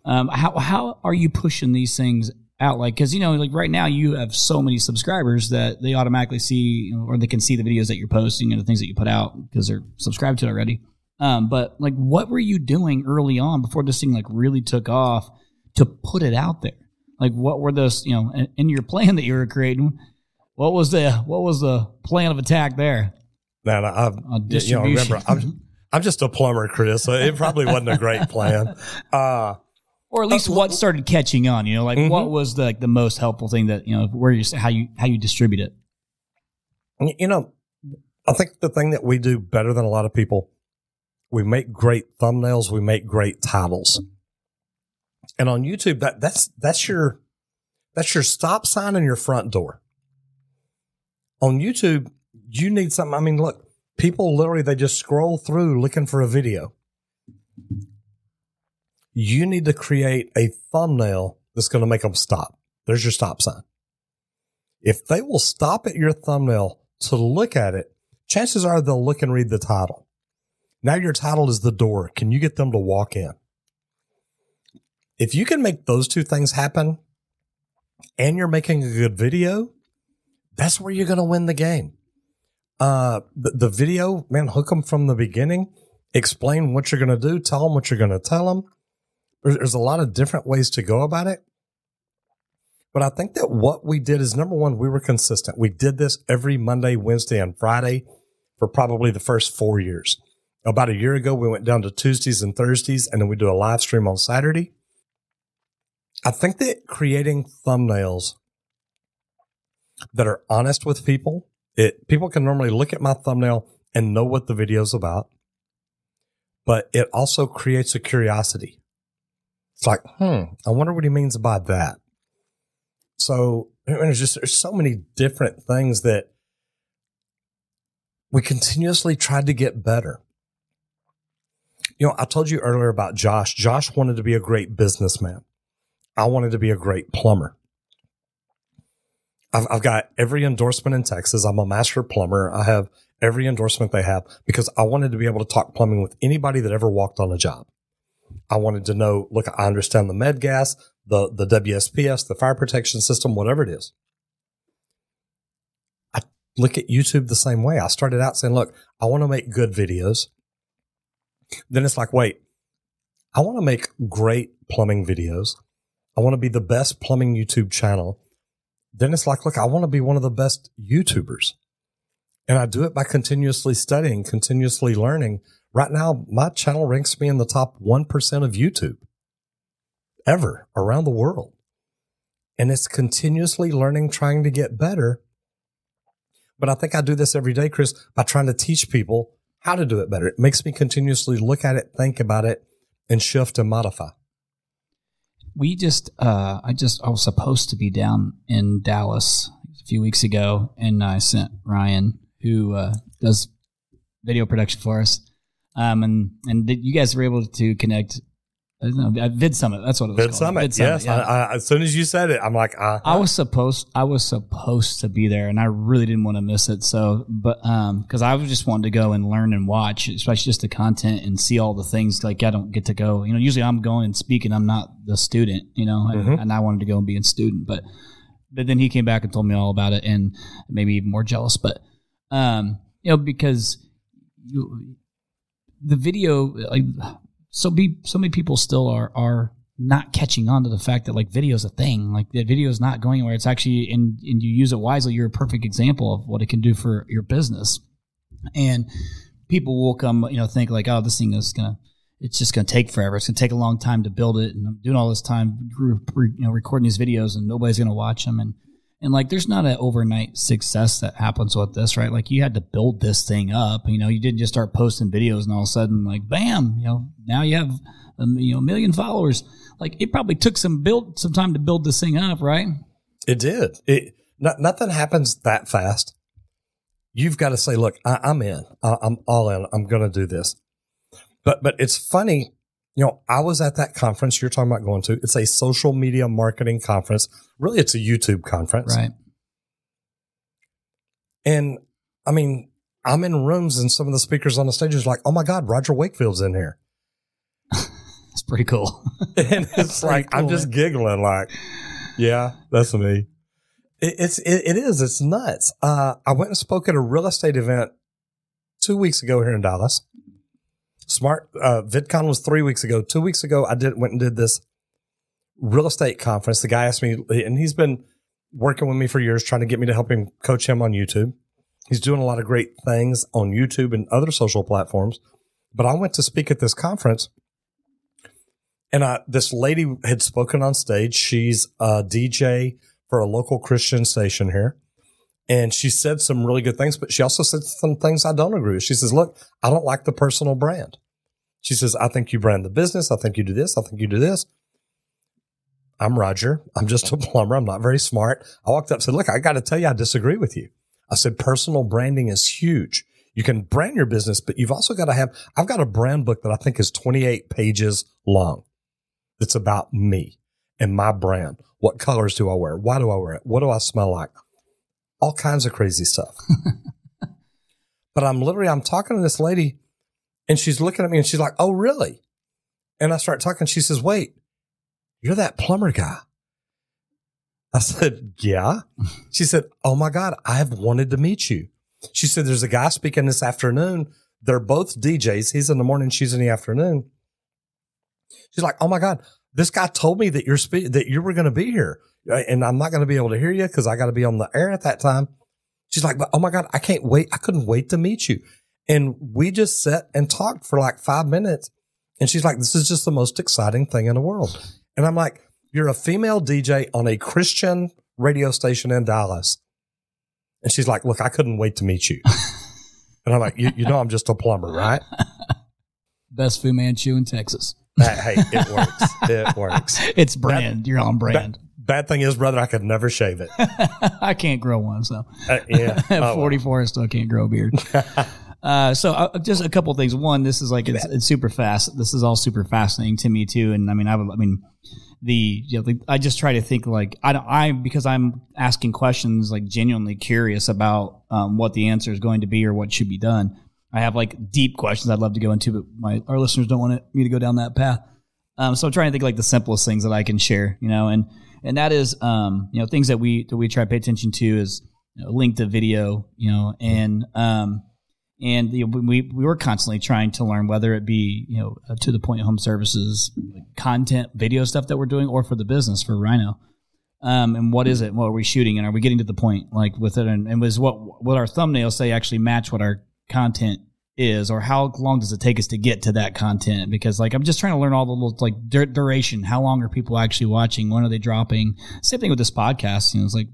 Um, how how are you pushing these things out? Like, because you know, like right now you have so many subscribers that they automatically see you know, or they can see the videos that you're posting and the things that you put out because they're subscribed to it already. Um, but like, what were you doing early on before this thing like really took off to put it out there? Like, what were those, you know, in, in your plan that you were creating? What was the what was the plan of attack there? Man, I, you know, remember, I'm, I'm just a plumber, Chris. So it probably wasn't a great plan. [LAUGHS] Uh, or at least uh, what started catching on, you know, like mm-hmm. what was the, like the most helpful thing that, you know, where you, how you, how you distribute it? You know, I think the thing that we do better than a lot of people we make great thumbnails. We make great titles. And on YouTube, that, that's, that's your, that's your stop sign in your front door. On YouTube, you need something. I mean, look, people literally, they just scroll through looking for a video. You need to create a thumbnail that's going to make them stop. There's your stop sign. If they will stop at your thumbnail to look at it, chances are they'll look and read the title. Now your title is the door. Can you get them to walk in? If you can make those two things happen and you're making a good video, that's where you're going to win the game. Uh, the, the video, man, hook them from the beginning, explain what you're going to do, tell them what you're going to tell them. There's, there's a lot of different ways to go about it. But I think that what we did is number one, we were consistent. We did this every Monday, Wednesday, and Friday for probably the first four years. About a year ago, we went down to Tuesdays and Thursdays, and then we do a live stream on Saturday. I think that creating thumbnails that are honest with people, it people can normally look at my thumbnail and know what the video's about, but it also creates a curiosity. It's like, hmm, I wonder what he means by that. So there's just there's so many different things that we continuously tried to get better. You know, I told you earlier about Josh. Josh wanted to be a great businessman. I wanted to be a great plumber. I've, I've got every endorsement in Texas. I'm a master plumber. I have every endorsement they have because I wanted to be able to talk plumbing with anybody that ever walked on a job. I wanted to know, look, I understand the med gas, the, the WSPS, the fire protection system, whatever it is. I look at YouTube the same way. I started out saying, look, I want to make good videos. Then it's like, wait, I want to make great plumbing videos. I want to be the best plumbing YouTube channel. Then it's like, look, I want to be one of the best YouTubers. And I do it by continuously studying, continuously learning. Right now, my channel ranks me in the top 1% of YouTube ever around the world. And it's continuously learning, trying to get better. But I think I do this every day, Chris, by trying to teach people how to do it better. It makes me continuously look at it, think about it, and shift and modify. We just, uh, I just, I was supposed to be down in Dallas a few weeks ago, and I sent Ryan, who uh, does video production for us, um, and and you guys were able to connect no, Vid Summit. That's what it was. Vid Summit. Vid Summit. Yes. Yeah. I, I, as soon as you said it, I'm like, uh-huh. I was supposed, I was supposed to be there, and I really didn't want to miss it. So, but um, because I was just wanting to go and learn and watch, especially just the content and see all the things. Like I don't get to go. You know, usually I'm going and speaking. I'm not the student. You know, mm-hmm. and, and I wanted to go and be a student, but but then he came back and told me all about it, and maybe even more jealous. But um, you know, because you the video like so be so many people still are are not catching on to the fact that like video is a thing. Like that video is not going anywhere. It's actually and and you use it wisely you're a perfect example of what it can do for your business. And people will come you know think like oh this thing is gonna it's just gonna take forever. It's gonna take a long time to build it and i'm doing all this time you know recording these videos and nobody's gonna watch them and and like, there's not an overnight success that happens with this, right? Like, you had to build this thing up. You know, you didn't just start posting videos and all of a sudden, like, bam, you know, now you have, a, you know, million followers. Like, it probably took some build, some time to build this thing up, right? It did. It not, nothing happens that fast. You've got to say, look, I, am in. I, I'm all in. I'm going to do this. But but it's funny you know, I was at that conference you're talking about going to. It's a social media marketing conference. Really, it's a YouTube conference. Right. And I mean, I'm in rooms and some of the speakers on the stage is like, oh my God, Roger Wakefield's in here. [LAUGHS] it's pretty cool. [LAUGHS] and it's like, cool, I'm just man. giggling, like, yeah, that's me. It, it's, it, it is, it's nuts. Uh, I went and spoke at a real estate event two weeks ago here in Dallas. Smart uh, VidCon was three weeks ago. Two weeks ago, I did went and did this real estate conference. The guy asked me, and he's been working with me for years, trying to get me to help him coach him on YouTube. He's doing a lot of great things on YouTube and other social platforms. But I went to speak at this conference, and I, this lady had spoken on stage. She's a DJ for a local Christian station here. And she said some really good things, but she also said some things I don't agree with. She says, look, I don't like the personal brand. She says, I think you brand the business. I think you do this. I think you do this. I'm Roger. I'm just a [LAUGHS] plumber. I'm not very smart. I walked up and said, look, I got to tell you, I disagree with you. I said, personal branding is huge. You can brand your business, but you've also got to have, I've got a brand book that I think is 28 pages long. It's about me and my brand. What colors do I wear? Why do I wear it? What do I smell like? All kinds of crazy stuff. [LAUGHS] but I'm literally, I'm talking to this lady and she's looking at me and she's like, Oh, really? And I start talking. She says, Wait, you're that plumber guy. I said, Yeah. [LAUGHS] She said, Oh my God, I've wanted to meet you. She said, There's a guy speaking this afternoon. They're both DJs. He's in the morning, she's in the afternoon. She's like, Oh my God, this guy told me that you're spe- that you were going to be here uh, and I'm not going to be able to hear you because I got to be on the air at that time. She's like, but oh my God, I can't wait. I couldn't wait to meet you. And we just sat and talked for like five minutes. And she's like, this is just the most exciting thing in the world. And I'm like, you're a female DJ on a Christian radio station in Dallas. And she's like, look, I couldn't wait to meet you. [LAUGHS] and I'm like, you, you know, I'm just a plumber, right? Best Fu Manchu in Texas. Hey, it works. [LAUGHS] It works. It's brand. You're on brand. Bad thing is, brother, I could never shave it. [LAUGHS] I can't grow one, so Uh, yeah. [LAUGHS] at Oh, 44, I still can't grow a beard. uh, so uh, just a couple things. One, this is like it's, it's super fast. This is all super fascinating to me too. And I mean, I, would- I mean, the you know, the, I just try to think like I don't I because I'm asking questions like genuinely curious about um, what the answer is going to be or what should be done. I have like deep questions I'd love to go into, but my our listeners don't want me to go down that path. Um, so I'm trying to think like the simplest things that I can share, you know, and and that is um, you know things that we that we try to pay attention to is you know, link to video, you know, and um, and you know, we we were constantly trying to learn whether it be you know uh, to the point home services like content video stuff that we're doing or for the business for Rhino. Um, and what is it? What are we shooting? And are we getting to the point like with it? And, and was what what our thumbnails say actually match what our content is, or how long does it take us to get to that content? Because like I'm just trying to learn all the little like dur- duration. How long are people actually watching? When are they dropping? Same thing with this podcast. You know, it's like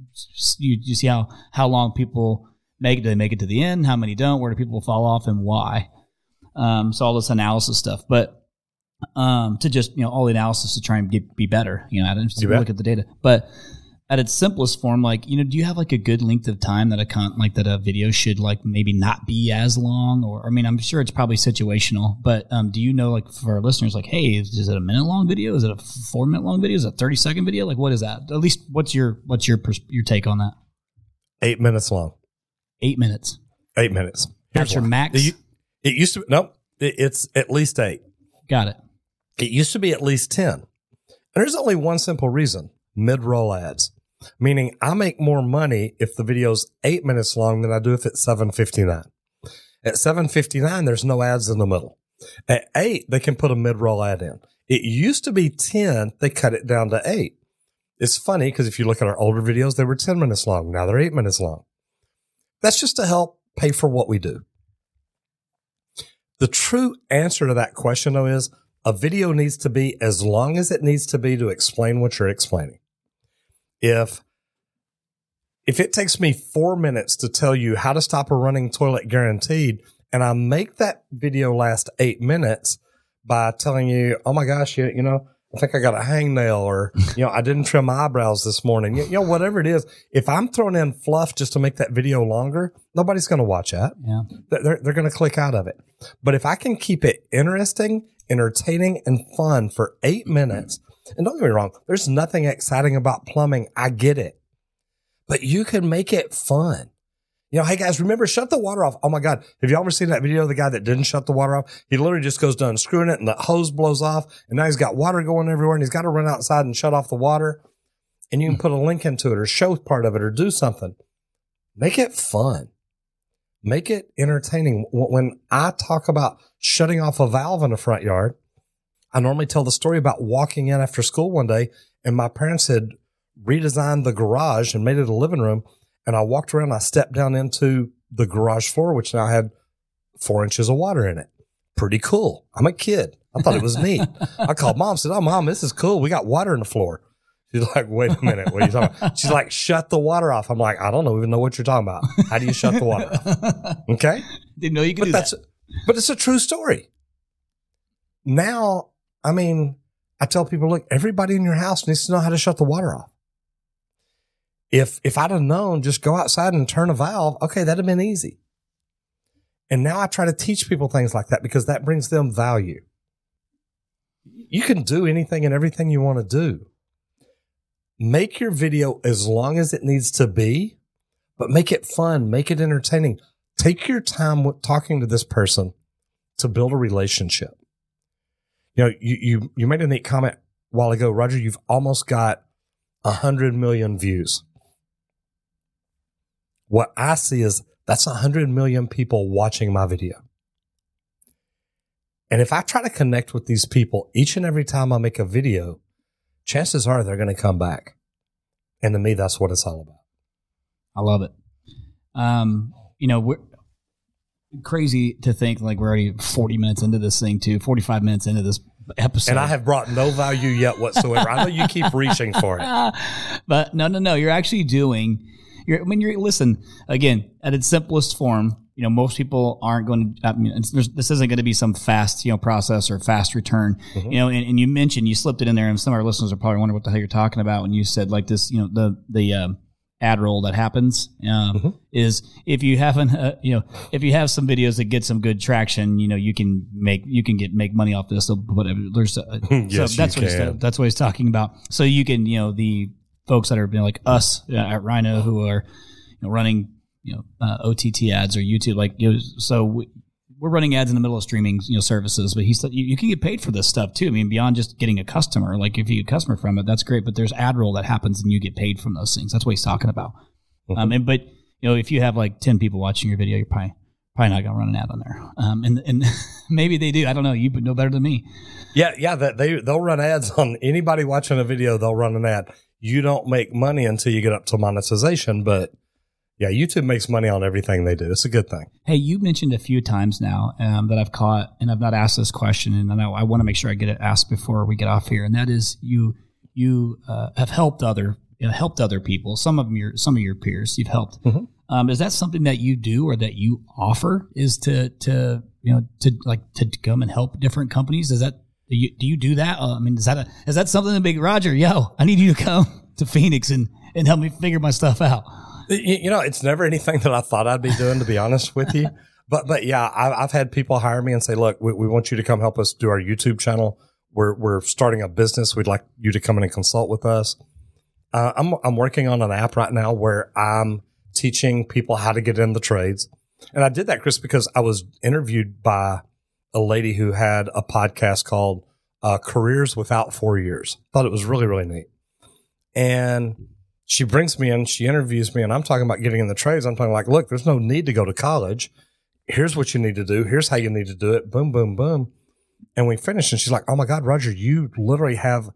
you you see how how long people make it. Do they make it to the end? How many don't? Where do people fall off and why? Um, so all this analysis stuff, but um, to just you know all the analysis to try and get be better. You know, I didn't just look at the data, but at its simplest form, like you know, do you have like a good length of time that a con like that a video should like maybe not be as long? Or I mean, I'm sure it's probably situational, but um, do you know like for our listeners, like, hey, is, is it a minute long video? Is it a four minute long video? Is it a thirty second video? Like, what is that? At least, what's your what's your pers- your take on that? Eight minutes long. Eight minutes. Eight minutes. That's your max? It, it used to be, nope. It, it's at least eight. Got it. It used to be at least 10. And there's only one simple reason mid roll ads, meaning I make more money if the video's eight minutes long than I do if it's 759. At 759, there's no ads in the middle. At eight, they can put a mid roll ad in. It used to be 10. They cut it down to eight. It's funny because if you look at our older videos, they were 10 minutes long. Now they're eight minutes long. That's just to help pay for what we do. The true answer to that question, though, is a video needs to be as long as it needs to be to explain what you're explaining. If if it takes me four minutes to tell you how to stop a running toilet guaranteed, and I make that video last eight minutes by telling you, oh my gosh, you, you know, I think I got a hangnail or, [LAUGHS] you know, I didn't trim my eyebrows this morning. You, you know, whatever it is, if I'm throwing in fluff just to make that video longer, nobody's going to watch that. Yeah. They're, they're going to click out of it. But if I can keep it interesting, entertaining, and fun for eight minutes, and don't get me wrong, there's nothing exciting about plumbing. I get it. But you can make it fun. You know, hey guys, remember shut the water off. Oh my God. Have you ever seen that video of the guy that didn't shut the water off? He literally just goes to unscrewing it and the hose blows off. And now he's got water going everywhere and he's got to run outside and shut off the water. And you can put a link into it or show part of it or do something. Make it fun. Make it entertaining. When I talk about shutting off a valve in the front yard, I normally tell the story about walking in after school one day and my parents had redesigned the garage and made it a living room. And I walked around, I stepped down into the garage floor, which now had four inches of water in it. Pretty cool. I'm a kid. I thought it was neat. [LAUGHS] I called mom, said, Oh, mom, this is cool. We got water in the floor. She's like, wait a minute. What are you talking about? She's like, shut the water off. I'm like, I don't know, even know what you're talking about. How do you shut the water off? [LAUGHS] Okay. Didn't know you could But do that's, that. but it's a true story. Now, I mean, I tell people, look, everybody in your house needs to know how to shut the water off. If, if I'd have known, just go outside and turn a valve. Okay. That'd have been easy. And now I try to teach people things like that because that brings them value. You can do anything and everything you want to do. Make your video as long as it needs to be, but make it fun, make it entertaining. Take your time with talking to this person to build a relationship. You know, you, you, you made a neat comment a while ago, Roger, you've almost got hundred million views. What I see is that's hundred million people watching my video. And if I try to connect with these people each and every time I make a video, chances are they're going to come back. And to me, that's what it's all about. I love it. Um, you know, we're crazy to think like we're already 40 minutes into this thing too, 45 minutes into this episode. And I have brought no value yet whatsoever. I know you keep [LAUGHS] reaching for it. but no, no, no. You're actually doing. You're, I mean, you're listen again at its simplest form. you know, most people aren't going to. I mean, this isn't going to be some fast, you know, process or fast return. Mm-hmm. You know, and, and, you mentioned you slipped it in there, and some of our listeners are probably wondering what the hell you're talking about when you said like this. You know, the the um, ad roll that happens um, mm-hmm. is if you haven't uh, you know if you have some videos that get some good traction you know you can make you can get make money off this. So whatever there's uh, [LAUGHS] yes, so that's what he's, that's what he's talking about. So you can you know the folks that are you know, like us uh, at Rhino who are you know, running you know uh, OTT ads or YouTube like you know, so we, we're running ads in the middle of streaming you know services, but he's you, you, can get paid for this stuff too. I mean, beyond just getting a customer, like if you get a customer from it, that's great. But there's ad roll that happens and you get paid from those things. That's what he's talking about. Mm-hmm. Um, and but you know, if you have like ten people watching your video, you're probably probably not going to run an ad on there. Um, and and [LAUGHS] maybe they do. I don't know. You know better than me. Yeah, yeah. That they they'll run ads on anybody watching a video. They'll run an ad. You don't make money until you get up to monetization, but yeah, YouTube makes money on everything they do. It's a good thing. Hey, you mentioned a few times now um, that I've caught, and I've not asked this question, and I, I want to make sure I get it asked before we get off here. And that is, you you uh, have helped other you know, helped other people. Some of your some of your peers you've helped. Mm-hmm. Um, is that something that you do or that you offer? Is to to you know to like to come and help different companies? Is that do you do, you do that? Uh, I mean, is that a, is that something that big Roger? Yo, I need you to come [LAUGHS] to Phoenix and and help me figure my stuff out. You know, it's never anything that I thought I'd be doing, to be honest with you. [LAUGHS] But but yeah, I've, I've had people hire me and say, "Look, we, we want you to come help us do our YouTube channel. We're we're starting a business. We'd like you to come in and consult with us." Uh, I'm I'm working on an app right now where I'm teaching people how to get in the trades, and I did that, Chris, because I was interviewed by a lady who had a podcast called uh, "Careers Without Four Years." Thought it was really really neat, and she brings me in, she interviews me, and I'm talking about getting in the trades. I'm talking like, look, there's no need to go to college. Here's what you need to do. Here's how you need to do it. Boom, boom, boom. And we finish, and she's like, oh my God, Roger, you literally have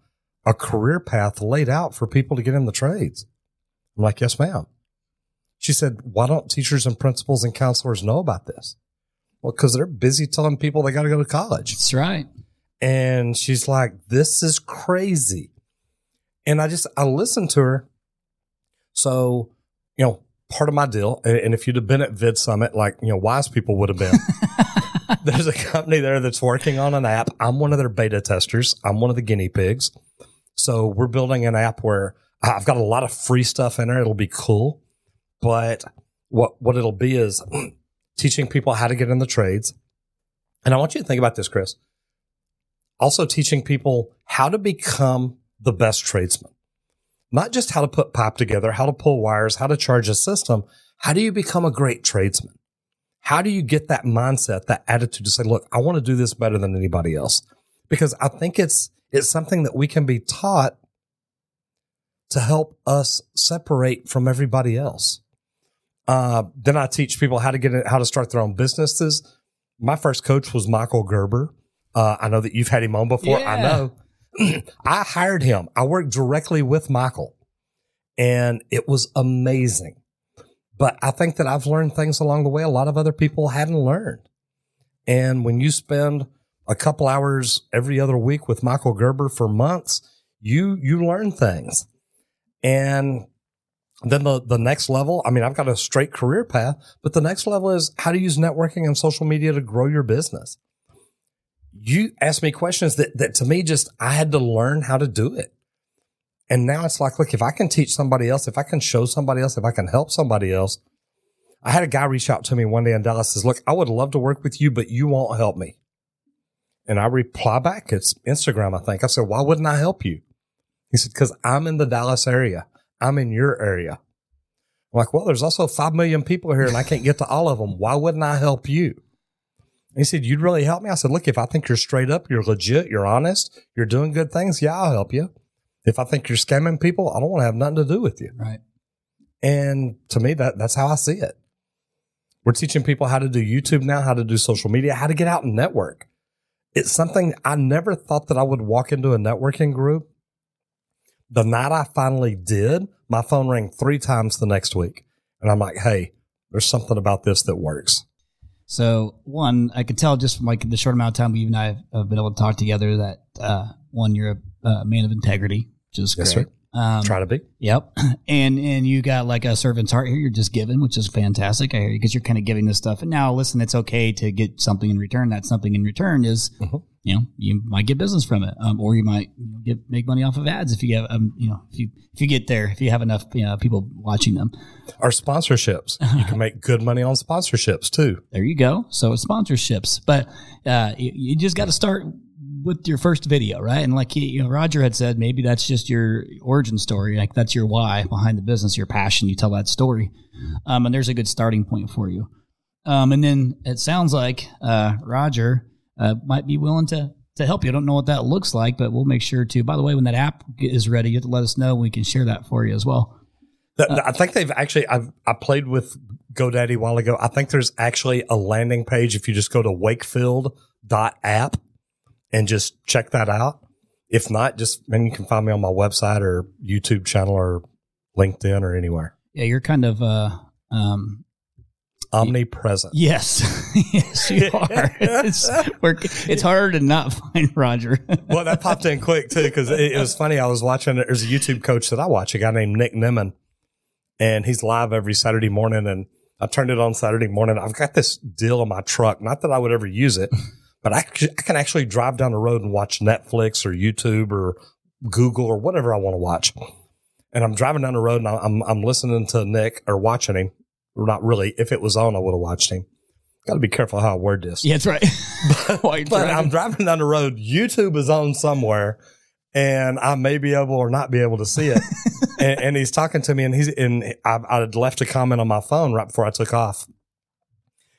a career path laid out for people to get in the trades. I'm like, yes, ma'am. She said, why don't teachers and principals and counselors know about this? Well, because they're busy telling people they got to go to college. That's right. And she's like, this is crazy. And I just, I listened to her so, you know, part of my deal, and if you'd have been at Vid Summit, like, you know, wise people would have been, [LAUGHS] there's a company there that's working on an app. I'm one of their beta testers. I'm one of the guinea pigs. So we're building an app where I've got a lot of free stuff in there. It'll be cool. But what, what it'll be is [CLEARS THROAT] teaching people how to get in the trades. And I want you to think about this, Chris. Also teaching people how to become the best tradesman not just how to put pipe together, how to pull wires, how to charge a system. How do you become a great tradesman? How do you get that mindset, that attitude to say, look, I want to do this better than anybody else? Because I think it's, it's something that we can be taught to help us separate from everybody else. Uh, then I teach people how to get it, how to start their own businesses. My first coach was Michael Gerber. Uh, I know that you've had him on before. Yeah. I know. I hired him. I worked directly with Michael and it was amazing. But I think that I've learned things along the way a lot of other people hadn't learned. And when you spend a couple hours every other week with Michael Gerber for months, you you learn things. And then the, the next level, I mean, I've got a straight career path, but the next level is how to use networking and social media to grow your business you asked me questions that, that to me just, I had to learn how to do it. And now it's like, look, if I can teach somebody else, if I can show somebody else, if I can help somebody else. I had a guy reach out to me one day in Dallas says, look, I would love to work with you, but you won't help me. And I reply back, it's Instagram, I think. I said, why wouldn't I help you? He said, cause I'm in the Dallas area. I'm in your area. I'm like, well, there's also 5 million people here and I can't get to all of them. Why wouldn't I help you? He said, You'd really help me? I said, Look, if I think you're straight up, you're legit, you're honest, you're doing good things, yeah, I'll help you. If I think you're scamming people, I don't want to have nothing to do with you. Right. And to me, that that's how I see it. We're teaching people how to do YouTube now, how to do social media, how to get out and network. It's something I never thought that I would walk into a networking group. The night I finally did, my phone rang three times the next week. And I'm like, hey, there's something about this that works. So one, I could tell just from like the short amount of time we and I have been able to talk together that uh, one, you're a, a man of integrity, which is yes, great. Um, Try to be. Yep. [CLEARS THROAT] And and you got like a servant's heart here. You're just giving, which is fantastic. I hear you because you're kind of giving this stuff. And now, listen, it's okay to get something in return. That something in return is, Mhm. you know, you might get business from it, um, or you might get make money off of ads if you have, um, you know, if you if you get there, if you have enough, you know, people watching them. Or sponsorships. You can make good money on sponsorships too. There you go. So it's sponsorships, but uh, you, you just got to start with your first video, right? And like he, you know, Roger had said, maybe that's just your origin story. Like that's your why behind the business, your passion. You tell that story, um, and there's a good starting point for you. Um, and then it sounds like uh, Roger uh, might be willing to to help you. I don't know what that looks like, but we'll make sure to. By the way, when that app is ready, you have to let us know. We can share that for you as well. Th- I think they've actually. I've I played with GoDaddy a while ago. I think there's actually a landing page if you just go to Wakefield.app and just check that out. If not, just then you can find me on my website or YouTube channel or LinkedIn or anywhere. Yeah, you're kind of. Uh, um, Omnipresent. Yes, [LAUGHS] yes, you [LAUGHS] are. It's, it's harder to not [LAUGHS] find Roger. well, that popped in quick too because it, it was funny. I was watching. There's a YouTube coach that I watch, a guy named Nick Nimmin, and he's live every Saturday morning. And I turned it on Saturday morning. I've got this deal in my truck. Not that I would ever use it, but I can actually drive down the road and watch Netflix or YouTube or Google or whatever I want to watch. And I'm driving down the road and I'm I'm listening to Nick or watching him. Or not really. If it was on, I would have watched him. Got to be careful how I word this. yeah, that's right. [LAUGHS] You're But driving. I'm driving down the road. YouTube is on somewhere, and I may be able or not be able to see it. [LAUGHS] and, and he's talking to me, and he's and I, I had left a comment on my phone right before I took off.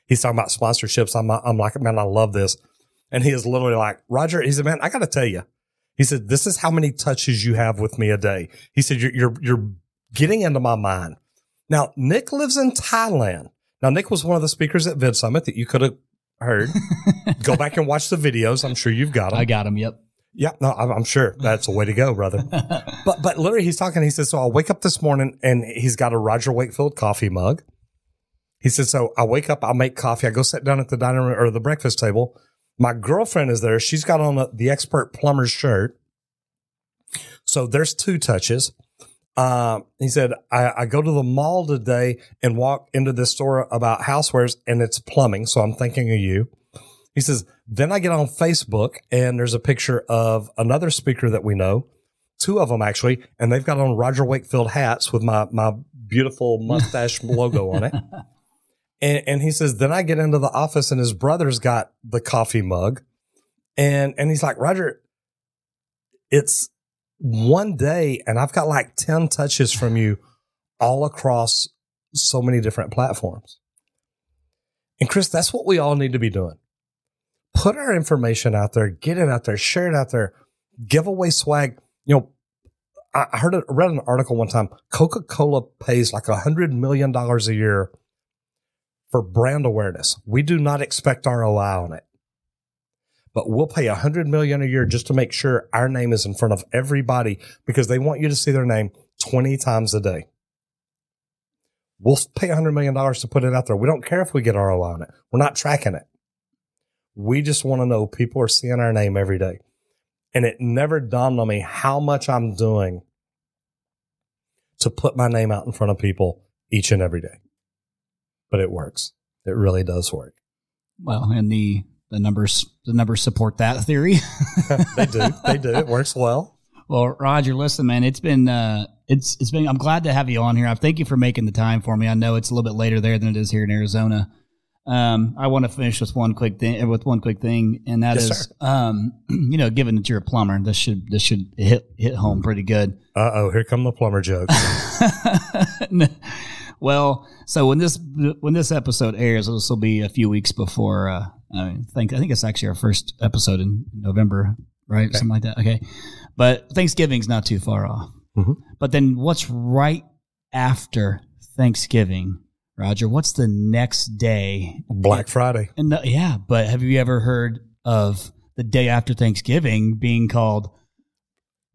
He's talking about sponsorships. I'm I'm like, man, I love this. And he is literally like, Roger. He said, man, I got to tell you. He said, this is how many touches you have with me a day. He said, you're you're you're getting into my mind. Now, Nick lives in Thailand. Now, Nick was one of the speakers at Vid Summit that you could have heard. [LAUGHS] Go back and watch the videos. I'm sure you've got them. I got them. Yep. Yeah, no, I'm, I'm sure that's a way to go, brother. [LAUGHS] but but literally, he's talking. He says, "So I wake up this morning, and he's got a Roger Wakefield coffee mug." He said, "So I wake up, I make coffee, I go sit down at the dining room or the breakfast table. My girlfriend is there. She's got on the, the expert plumber's shirt. So there's two touches." Um, he said, I, I go to the mall today and walk into this store about housewares and it's plumbing. So I'm thinking of you. He says, then I get on Facebook and there's a picture of another speaker that we know, two of them actually, and they've got on Roger Wakefield hats with my, my beautiful [LAUGHS] mustache logo on it. And, and he says, then I get into the office and his brother's got the coffee mug. And, and he's like, Roger, it's one day and I've got like 10 touches from you all across so many different platforms. And Chris, that's what we all need to be doing. Put our information out there, get it out there, share it out there, give away swag. You know, I heard, it, read an article one time. Coca Cola pays like a hundred million dollars a year for brand awareness. We do not expect ROI on it, but we'll pay a hundred million a year just to make sure our name is in front of everybody because they want you to see their name 20 times a day. We'll pay a hundred million dollars to put it out there. We don't care if we get ROI on it. We're not tracking it. We just want to know people are seeing our name every day. And it never dawned on me how much I'm doing to put my name out in front of people each and every day. But it works. It really does work. Well, and the the numbers the numbers support that theory. [LAUGHS] they do. They do. It works well. well, Roger, listen, man, it's been uh, it's it's been. I'm glad to have you on here. I thank you for making the time for me. I know it's a little bit later there than it is here in Arizona. Um, I want to finish with one quick thing. With one quick thing, and that is, Yes, sir. um, [CLEARS THROAT] you know, given that you're a plumber, this should this should hit hit home pretty good. Uh oh, here come the plumber jokes. [LAUGHS] well, so when this when this episode airs, this will be a few weeks before. Uh, I think I think it's actually our first episode in November, right? Something like that. Okay, but Thanksgiving's not too far off. Mhm. But then, what's right after Thanksgiving, Roger? What's the next day? Black Friday. And the, yeah, but have you ever heard of the day after Thanksgiving being called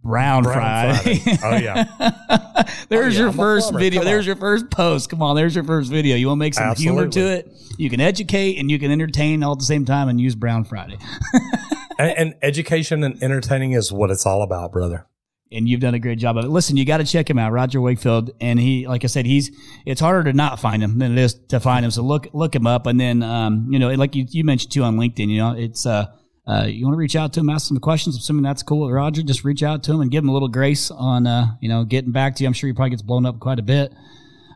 Brown, Brown Friday? Friday. Oh, yeah. [LAUGHS] there's yeah, your I'm first video. Come there's on. your first post. Come on, there's your first video. You want to make some humor to it? You can educate and you can entertain all at the same time and use Brown Friday. [LAUGHS] And, and education and entertaining is what it's all about, brother. and you've done a great job of it. Listen, you got to check him out, Roger Wakefield, and he, like I said, he's. It's harder to not find him than it is to find him. So look look him up, and then um, you know, like you, you mentioned too on LinkedIn, you know, it's uh. Uh, you want to reach out to him, ask him the questions, assuming that's cool. with Roger, just reach out to him and give him a little grace on, uh, you know, getting back to you. I'm sure he probably gets blown up quite a bit.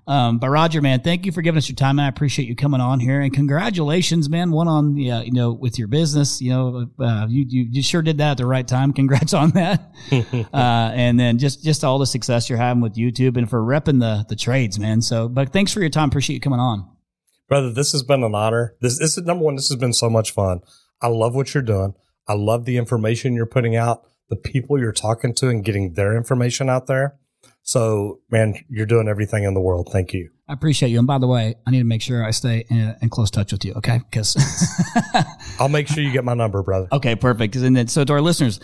Um, but Roger, man, thank you for giving us your time. I appreciate you coming on here, and congratulations, man. One on the, uh, you know, with your business. You know, uh, you, you, you sure did that at the right time. Congrats [LAUGHS] on that. [LAUGHS] uh, and then just just all the success you're having with YouTube and for repping the the trades, man. So, but thanks for your time. Appreciate you coming on, brother. This has been an honor. This this is number one. This has been so much fun. I love what you're doing. I love the information you're putting out, the people you're talking to, and getting their information out there. So, man, you're doing everything in the world. Thank you. I appreciate you. And by the way, I need to make sure I stay in, in close touch with you. Okay. Because [LAUGHS] I'll make sure you get my number, brother. Okay. Perfect. And then, so to our listeners,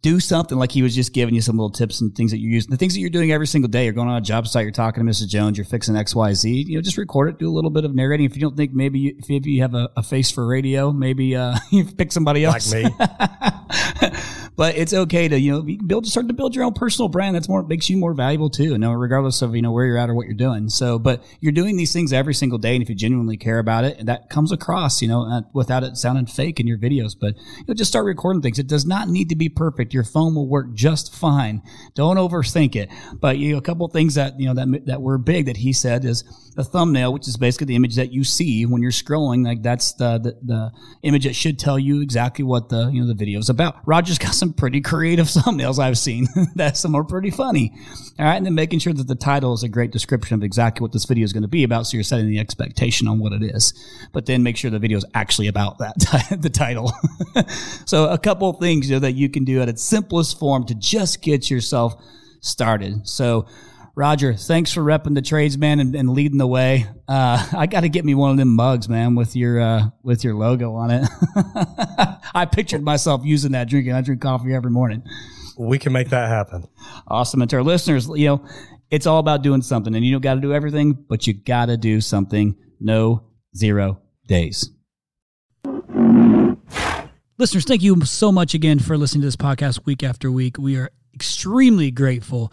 do something like he was just giving you some little tips and things that you use. The things that you're doing every single day. You're going on a job site. You're talking to Mrs. Jones. You're fixing X, Y, Z. You know, just record it. Do a little bit of narrating. If you don't think maybe you, if you have a, a face for radio, maybe uh, [LAUGHS] you pick somebody else. Like me. [LAUGHS] but it's okay to you know build start to build your own personal brand. That's more makes you more valuable too. You know, regardless of you know where you're at or what you're doing. So, but you're doing these things every single day, and if you genuinely care about it, that comes across. You know, uh, without it sounding fake in your videos. But you know, just start recording things. It does not need to be perfect. Your phone will work just fine. Don't overthink it. But you know, a couple things that you know that that were big that he said is the thumbnail, which is basically the image that you see when you're scrolling. Like that's the the, the image that should tell you exactly what the you know the video is about. Roger's got some pretty creative [LAUGHS] thumbnails I've seen. [LAUGHS] that some are pretty funny. All right, and then making sure that the title is a great description of exactly what this video is going to be about, so you're setting the expectation on what it is. But then make sure the video is actually about that [LAUGHS] the title. so a couple things you know that you can do at its simplest form to just get yourself started. So Roger, thanks for repping the trades, man, and, and leading the way. Uh, [LAUGHS] I got to get me one of them mugs, man, with your uh, with your logo on it. [LAUGHS] I pictured myself using that drinking. I drink coffee every morning. We can make that happen. Awesome. And to our listeners, you know, it's all about doing something, and you don't got to do everything, but you got to do something. No zero days. Listeners, thank you so much again for listening to this podcast week after week. We are extremely grateful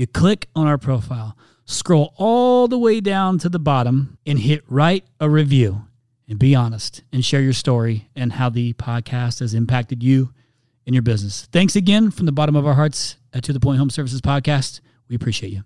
You click on our profile, scroll all the way down to the bottom, and hit write a review. And be honest and share your story and how the podcast has impacted you and your business. Thanks again from the bottom of our hearts uh, To the Point Home Services Podcast. We appreciate you.